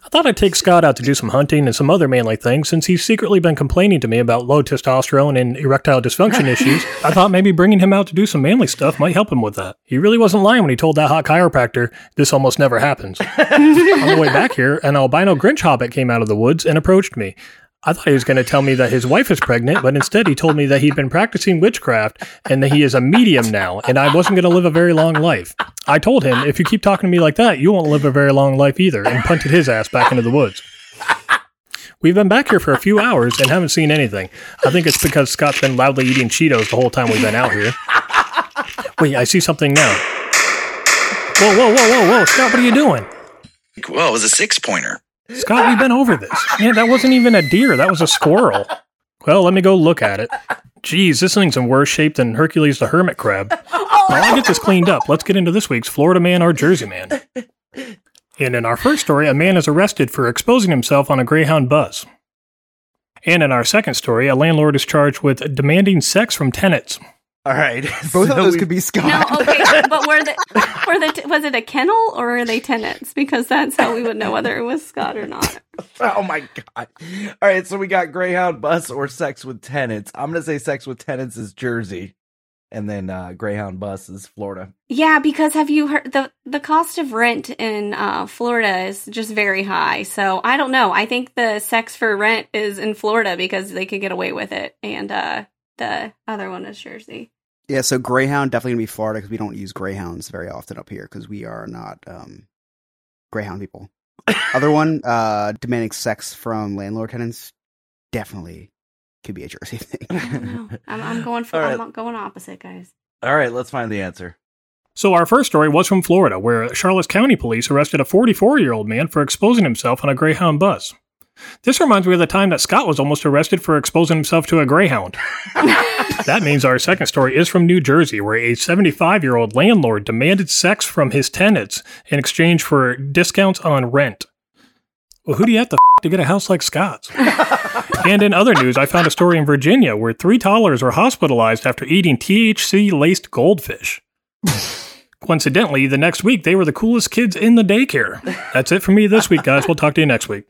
K: I thought I'd take Scott out to do some hunting and some other manly things since he's secretly been complaining to me about low testosterone and erectile dysfunction issues. I thought maybe bringing him out to do some manly stuff might help him with that. He really wasn't lying when he told that hot chiropractor, this almost never happens. On the way back here, an albino Grinch hobbit came out of the woods and approached me. I thought he was going to tell me that his wife is pregnant, but instead he told me that he'd been practicing witchcraft and that he is a medium now, and I wasn't going to live a very long life. I told him, if you keep talking to me like that, you won't live a very long life either, and punted his ass back into the woods. We've been back here for a few hours and haven't seen anything. I think it's because Scott's been loudly eating Cheetos the whole time we've been out here. Wait, I see something now. Whoa, whoa, whoa, whoa, whoa. Scott, what are you doing?
L: Well, it was a six pointer.
K: Scott, we've been over this. Man, that wasn't even a deer. That was a squirrel. Well, let me go look at it. Geez, this thing's in worse shape than Hercules the hermit crab. Oh, While I get this cleaned up, let's get into this week's Florida Man or Jersey Man. And in our first story, a man is arrested for exposing himself on a Greyhound bus. And in our second story, a landlord is charged with demanding sex from tenants.
A: All right.
B: both
A: so
B: of those
A: we-
B: could be Scott.
C: No, okay, but were the were the was it a kennel or are they tenants? Because that's how we would know whether it was Scott or not.
A: Oh my god! All right, so we got Greyhound bus or sex with tenants. I'm gonna say sex with tenants is Jersey, and then uh, Greyhound bus is Florida.
C: Yeah, because have you heard the the cost of rent in uh, Florida is just very high. So I don't know. I think the sex for rent is in Florida because they could get away with it, and uh, the other one is Jersey.
B: Yeah, so Greyhound definitely gonna be Florida because we don't use Greyhounds very often up here because we are not um, Greyhound people. Other one, uh, demanding sex from landlord tenants, definitely could be a Jersey thing.
C: I don't know. I'm, I'm going for
A: All right.
C: I'm going opposite, guys.
A: All right, let's find the answer.
K: So, our first story was from Florida, where Charlotte County police arrested a 44 year old man for exposing himself on a Greyhound bus. This reminds me of the time that Scott was almost arrested for exposing himself to a Greyhound. that means our second story is from New Jersey, where a 75 year old landlord demanded sex from his tenants in exchange for discounts on rent. Well, who do you have to f- to get a house like Scott's? and in other news, I found a story in Virginia where three toddlers were hospitalized after eating THC laced goldfish. Coincidentally, the next week they were the coolest kids in the daycare. That's it for me this week, guys. We'll talk to you next week.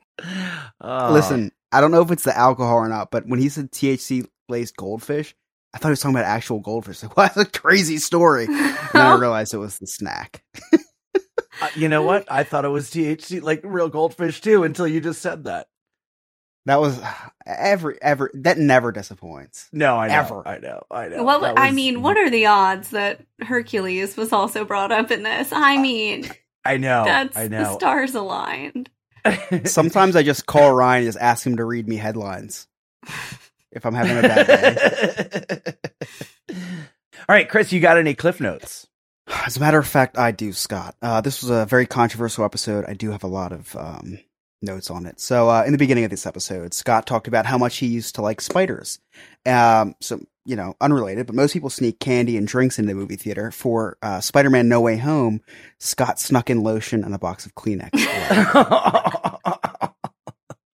A: Uh,
B: Listen, I don't know if it's the alcohol or not, but when he said THC laced goldfish, I thought he was talking about actual goldfish. Like, what a crazy story. And then I realized it was the snack.
A: Uh, you know what? I thought it was THC, like real goldfish too, until you just said that.
B: That was every ever that never disappoints.
A: No, I know.
B: Ever.
A: I know. I know.
C: Well,
A: That
C: I mean, what are the odds that Hercules was also brought up in this? I mean,
A: I know.
C: that's
A: I know.
C: the stars aligned.
B: Sometimes I just call Ryan and just ask him to read me headlines if I'm having a bad day.
A: All right, Chris, you got any cliff notes?
B: As a matter of fact, I do, Scott. Uh, this was a very controversial episode. I do have a lot of um, notes on it. So, uh, in the beginning of this episode, Scott talked about how much he used to like spiders. Um, so, you know, unrelated, but most people sneak candy and drinks into the movie theater. For uh, Spider Man No Way Home, Scott snuck in lotion and a box of Kleenex.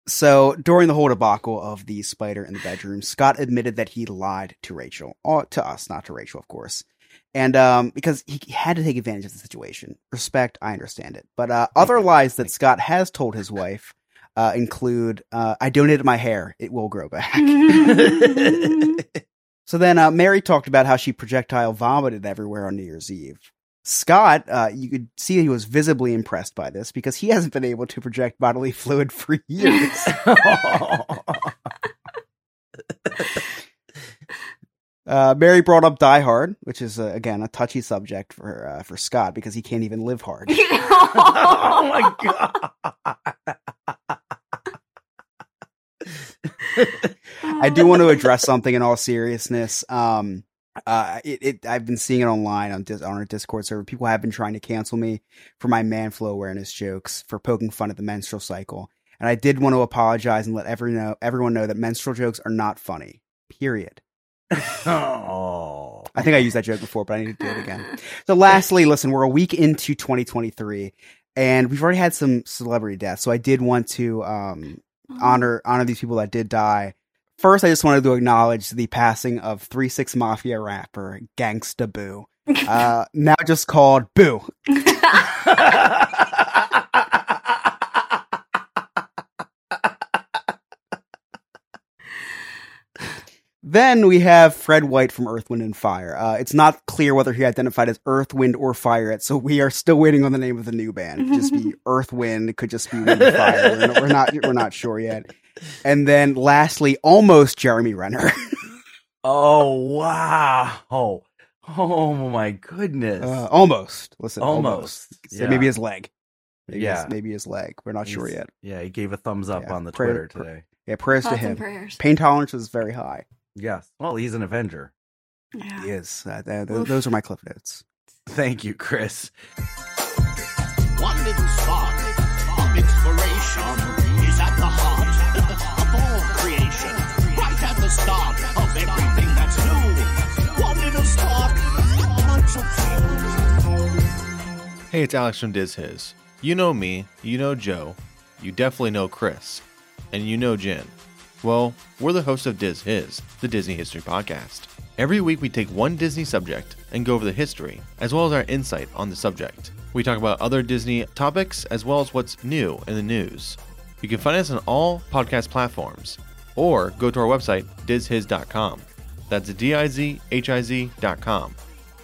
B: So during the whole debacle of the spider in the bedroom, Scott admitted that he lied to Rachel, or to us, not to Rachel, of course. And um, because he had to take advantage of the situation. Respect, I understand it. But uh, other lies that Scott has told his wife uh, include, uh, "I donated my hair; it will grow back." so then uh, Mary talked about how she projectile vomited everywhere on New Year's Eve. Scott, uh, you could see he was visibly impressed by this because he hasn't been able to project bodily fluid for years. Uh, Mary brought up Die Hard, which is uh, again a touchy subject for uh, for Scott because he can't even live hard.
A: oh my god!
B: I do want to address something in all seriousness. Um, uh, it, it I've been seeing it online on dis- on our Discord server. People have been trying to cancel me for my man flow awareness jokes for poking fun at the menstrual cycle, and I did want to apologize and let every know everyone know that menstrual jokes are not funny. Period.
A: oh.
B: I think I used that joke before, but I need to do it again. So, lastly, listen, we're a week into 2023, and we've already had some celebrity deaths. So, I did want to um, honor honor these people that did die. First, I just wanted to acknowledge the passing of Three Six Mafia rapper Gangsta Boo, uh, now just called Boo. Then we have Fred White from Earth, Wind, and Fire. Uh, it's not clear whether he identified as Earth, Wind, or Fire yet, so we are still waiting on the name of the new band. It could just be Earth, Wind. It could just be Wind, and Fire. We're not, we're not we're not sure yet. And then lastly, almost Jeremy Renner.
A: Oh wow! Oh, oh my goodness!
B: Uh, almost. Listen,
A: Almost.
B: almost. So
A: Yeah.
B: maybe his leg. Maybe
A: Yeah.
B: his, maybe his leg. We're not sure yet.
A: Yeah, he gave a thumbs up
B: Yeah,
A: on the
B: prayer-
A: Twitter today.
B: Yeah, prayers to
C: Thoughts and
B: him.
C: prayers.
B: Pain tolerance is very high.
A: Yes. Well, he's an Avenger.
C: Yeah.
B: He is. Uh, th- th- those are my cliff notes.
A: Thank you, Chris.
M: One little spark of inspiration the start of everything that's new. One little
F: Hey, it's Alex from Diz His. You know me, you know Joe, you definitely know Chris, and you know Jen. Well, we're the hosts of Diz His, the Disney History Podcast. Every week we take one Disney subject and go over the history, as well as our insight on the subject. We talk about other Disney topics, as well as what's new in the news. You can find us on all podcast platforms, or go to our website, dizhiz.com. That's D-I-Z-H-I-Z.com.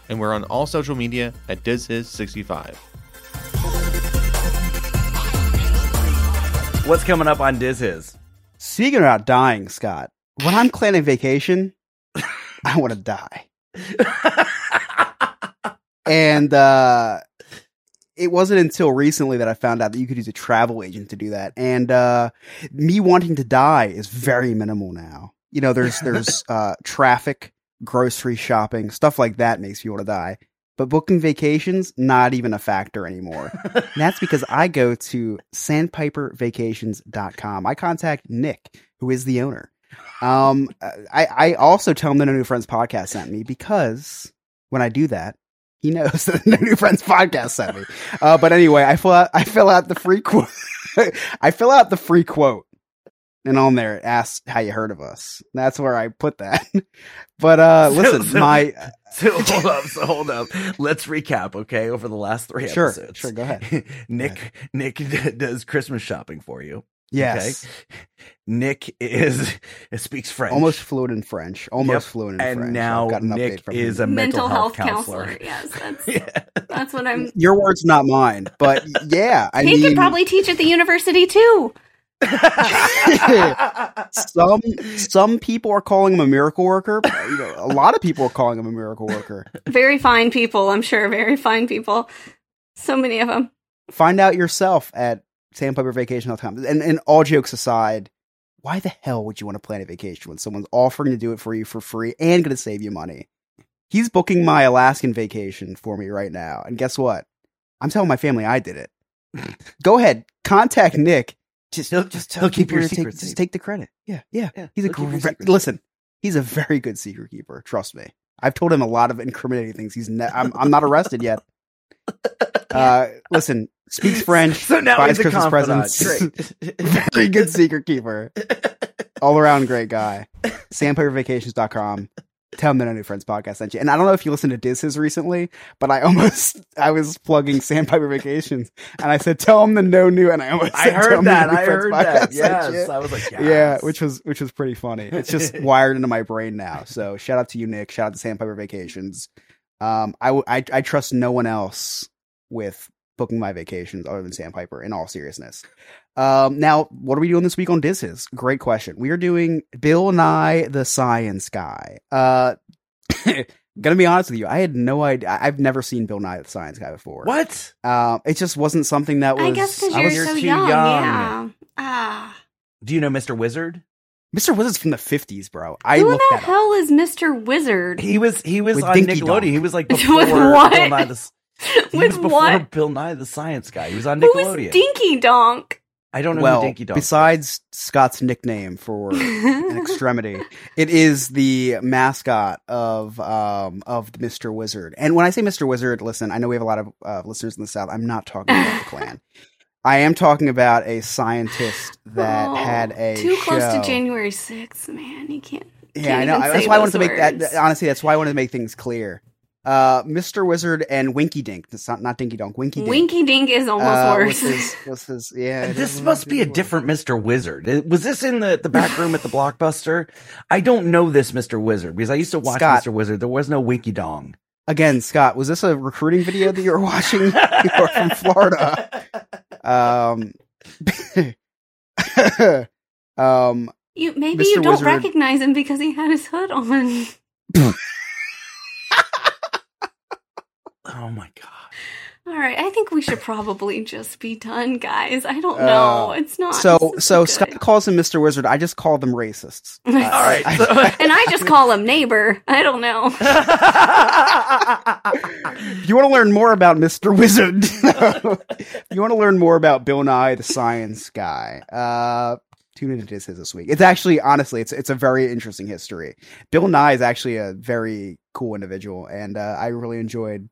F: And we're on all social media at dizhiz65.
A: What's coming up on Diz His?
B: Speaking about dying, Scott, when I'm planning vacation, I want to die. and uh, it wasn't until recently that I found out that you could use a travel agent to do that. And uh, me wanting to die is very minimal now. You know, there's there's uh, traffic, grocery shopping, stuff like that makes me want to die. But booking vacations, not even a factor anymore. And that's because I go to sandpipervacations.com. I contact Nick, who is the owner. Um, I, I also tell him that a New Friends podcast sent me because when I do that, he knows that the No New Friends podcast sent me. Uh, but anyway, I fill out, I fill out the free quote. I fill out the free quote. And on there, it asks how you heard of us. That's where I put that. but uh,
A: So-
B: listen,
A: so-
B: my
A: So hold up, so hold up. Let's recap, okay, over the last three
B: Sure,
A: episodes.
B: sure, go ahead.
A: Nick Nick d- does Christmas shopping for you.
B: Yes.
A: Nick is speaks French.
B: Almost fluent in French. Almost
A: Yep.
B: fluent in
A: And
B: French.
A: now
B: got an
A: Nick
B: from
A: is
B: him.
A: a mental, health, counselor.
C: Yes, that's that's what I'm.
B: Your words, not mine. But yeah, I
C: he
B: mean,
C: could probably teach at the university too.
B: some some people are calling him a miracle worker. You know, a lot of people are calling him a miracle worker.
C: Very fine people, I'm sure. Very fine people. So many of them.
B: Find out yourself at sandpipervacation.com. And and all jokes aside, why the hell would you want to plan a vacation when someone's offering to do it for you for free and going to save you money? He's booking my Alaskan vacation for me right now, and guess what? I'm telling my family I did it. Go ahead, contact Nick. Just
A: He'll just
B: tell
A: keep your secret
B: take, just take the credit. Yeah, yeah.
A: Yeah,
B: he's a
A: he'll keep your
B: gre- listen. He's a very good secret keeper. Trust me. I've told him a lot of incriminating things. He's ne- I'm I'm not arrested yet. Uh, listen, speaks French.
A: So now
B: buys
A: he's a
B: Christmas
A: confidant.
B: presents.
A: Great.
B: very good secret keeper. All around great guy. Sandpipervacations.com. Tell him that a new friends podcast sent you. And I don't know if you listened to Diz's recently, but I almost I was plugging Sandpiper Vacations and I said, tell him the no new and I almost
A: I
B: said, "Tell
A: heard
B: him the
A: that.
B: New
A: I
B: Friends
A: heard that. Yes. I was like,
B: Yeah, which was which was pretty funny. It's just wired into my brain now. So shout out to you, Nick. Shout out to Sandpiper Vacations. Um, i i trust no one else with booking my vacations other than Sandpiper. In all seriousness. Um, now what are we doing this week on Disses? Great question. We are doing Bill Nye the Science Guy. Uh, gonna be honest with you, I had no idea. I- I've never seen Bill Nye the Science Guy before.
A: What?
B: Um, it just wasn't something that was.
C: I guess because
B: I
C: you're
B: was-
C: so
A: too
C: young.
A: young.
C: Yeah. Ah.
A: Do you know Mr. Wizard?
B: Mr. Wizard's from the fifties, bro. I
C: Who
B: looked
C: the
B: that up.
C: hell is Mr. Wizard?
A: He was he was
B: With
A: on
B: Dinky
A: Nickelodeon.
B: Donk.
A: He was like
C: With
A: before
C: what?
A: Bill Nye the he
C: With
A: was before
C: what?
A: Bill Nye the Science Guy. He was on
C: Who
A: Nickelodeon.
C: Dinky Donk?
A: I don't know
B: well,
A: who Dinky Donk. is.
B: besides Scott's nickname for an extremity, it is the mascot of um of Mr. Wizard. And when I say Mr. Wizard, listen, I know we have a lot of uh, listeners in the South. I'm not talking about the Klan. I am talking about a scientist that
C: Oh,
B: had a
C: too close to January 6th, man. You can't.
B: Yeah,
C: can't
B: I know.
C: even
B: That's why I wanted to make that. Honestly, that's why I wanted to make things clear. Uh, Mr. Wizard and Winky Dink. It's not not Dinky Donk. Winky Dink.
C: Winky Dink is almost
B: uh,
C: worse.
B: Was his, was his, yeah.
A: This must be a different Mr. Wizard. Was this in the, the back room at the Blockbuster? I don't know this Mr. Wizard because I used to watch
B: Scott.
A: Mr. Wizard. There was no Winky Dong.
B: Again, Scott, was this a recruiting video that you were watching? You're from Florida. Um, um,
C: You maybe
B: Mr.
C: you don't
B: Wizard-
C: recognize him because he had his hood on.
A: Oh my god.
C: All right, I think we should probably just be done, guys. I don't
B: Uh,
C: know. it's not
B: so
C: it's
B: so
C: good.
B: Scott calls him Mr. Wizard. I just call them racists. Uh,
C: All
A: right, so-
C: and I just call him neighbor. I don't know.
B: if you want to learn more about Mr. Wizard, if you want to learn more about Bill Nye the Science Guy, uh, tune into his this week. It's actually, honestly, it's it's a very interesting history. Bill Nye is actually a very cool individual, and uh, I really enjoyed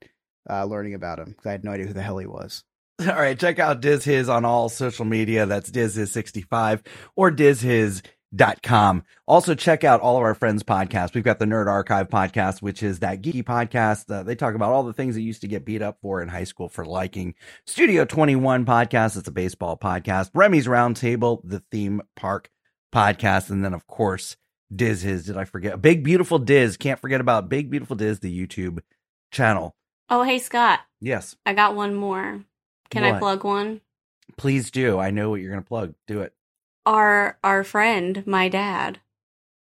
B: uh, learning about him because I had no idea who the hell he was.
A: All right, check out Diz His on all social media. That's Diz His 65 or DizHis.com. Also, check out all of our friends' podcasts. We've got the Nerd Archive podcast, which is that geeky podcast. Uh, they talk about all the things they used to get beat up for in high school for liking. Studio 21 podcast. It's a baseball podcast. Remy's Roundtable, the theme park podcast. And then, of course, Diz His. Did I forget? Big Beautiful Diz. Can't forget about Big Beautiful Diz, the YouTube channel.
C: Oh, hey Scott,
A: Yes,
C: I got one more. Can I plug one?
A: please do. I know what you're going to plug. Do it.
C: Our our friend, my dad.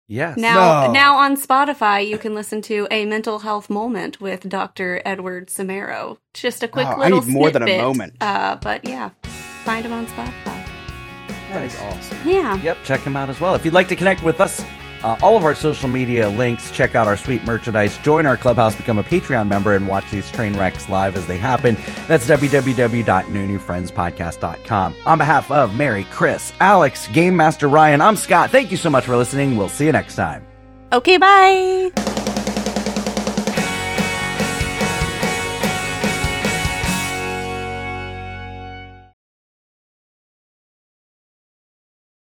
A: Yes.
C: Now,
B: No.
C: now on Spotify, you can listen to a mental health moment with Dr. Edward Samero. Just a quick
B: Oh, I need more than a moment.
C: Uh, but yeah, find him on Spotify.
B: That is awesome.
C: Yeah.
A: Yep, check him out as well. If you'd like to connect with us, uh, all of our social media links, check out our sweet merchandise, join our clubhouse, become a Patreon member, and watch these train wrecks live as they happen. That's www.nonewfriendspodcast.com. On behalf of Mary, Chris, Alex, Game Master Ryan, I'm Scott. Thank you so much for listening. We'll see you next time.
C: Okay, bye.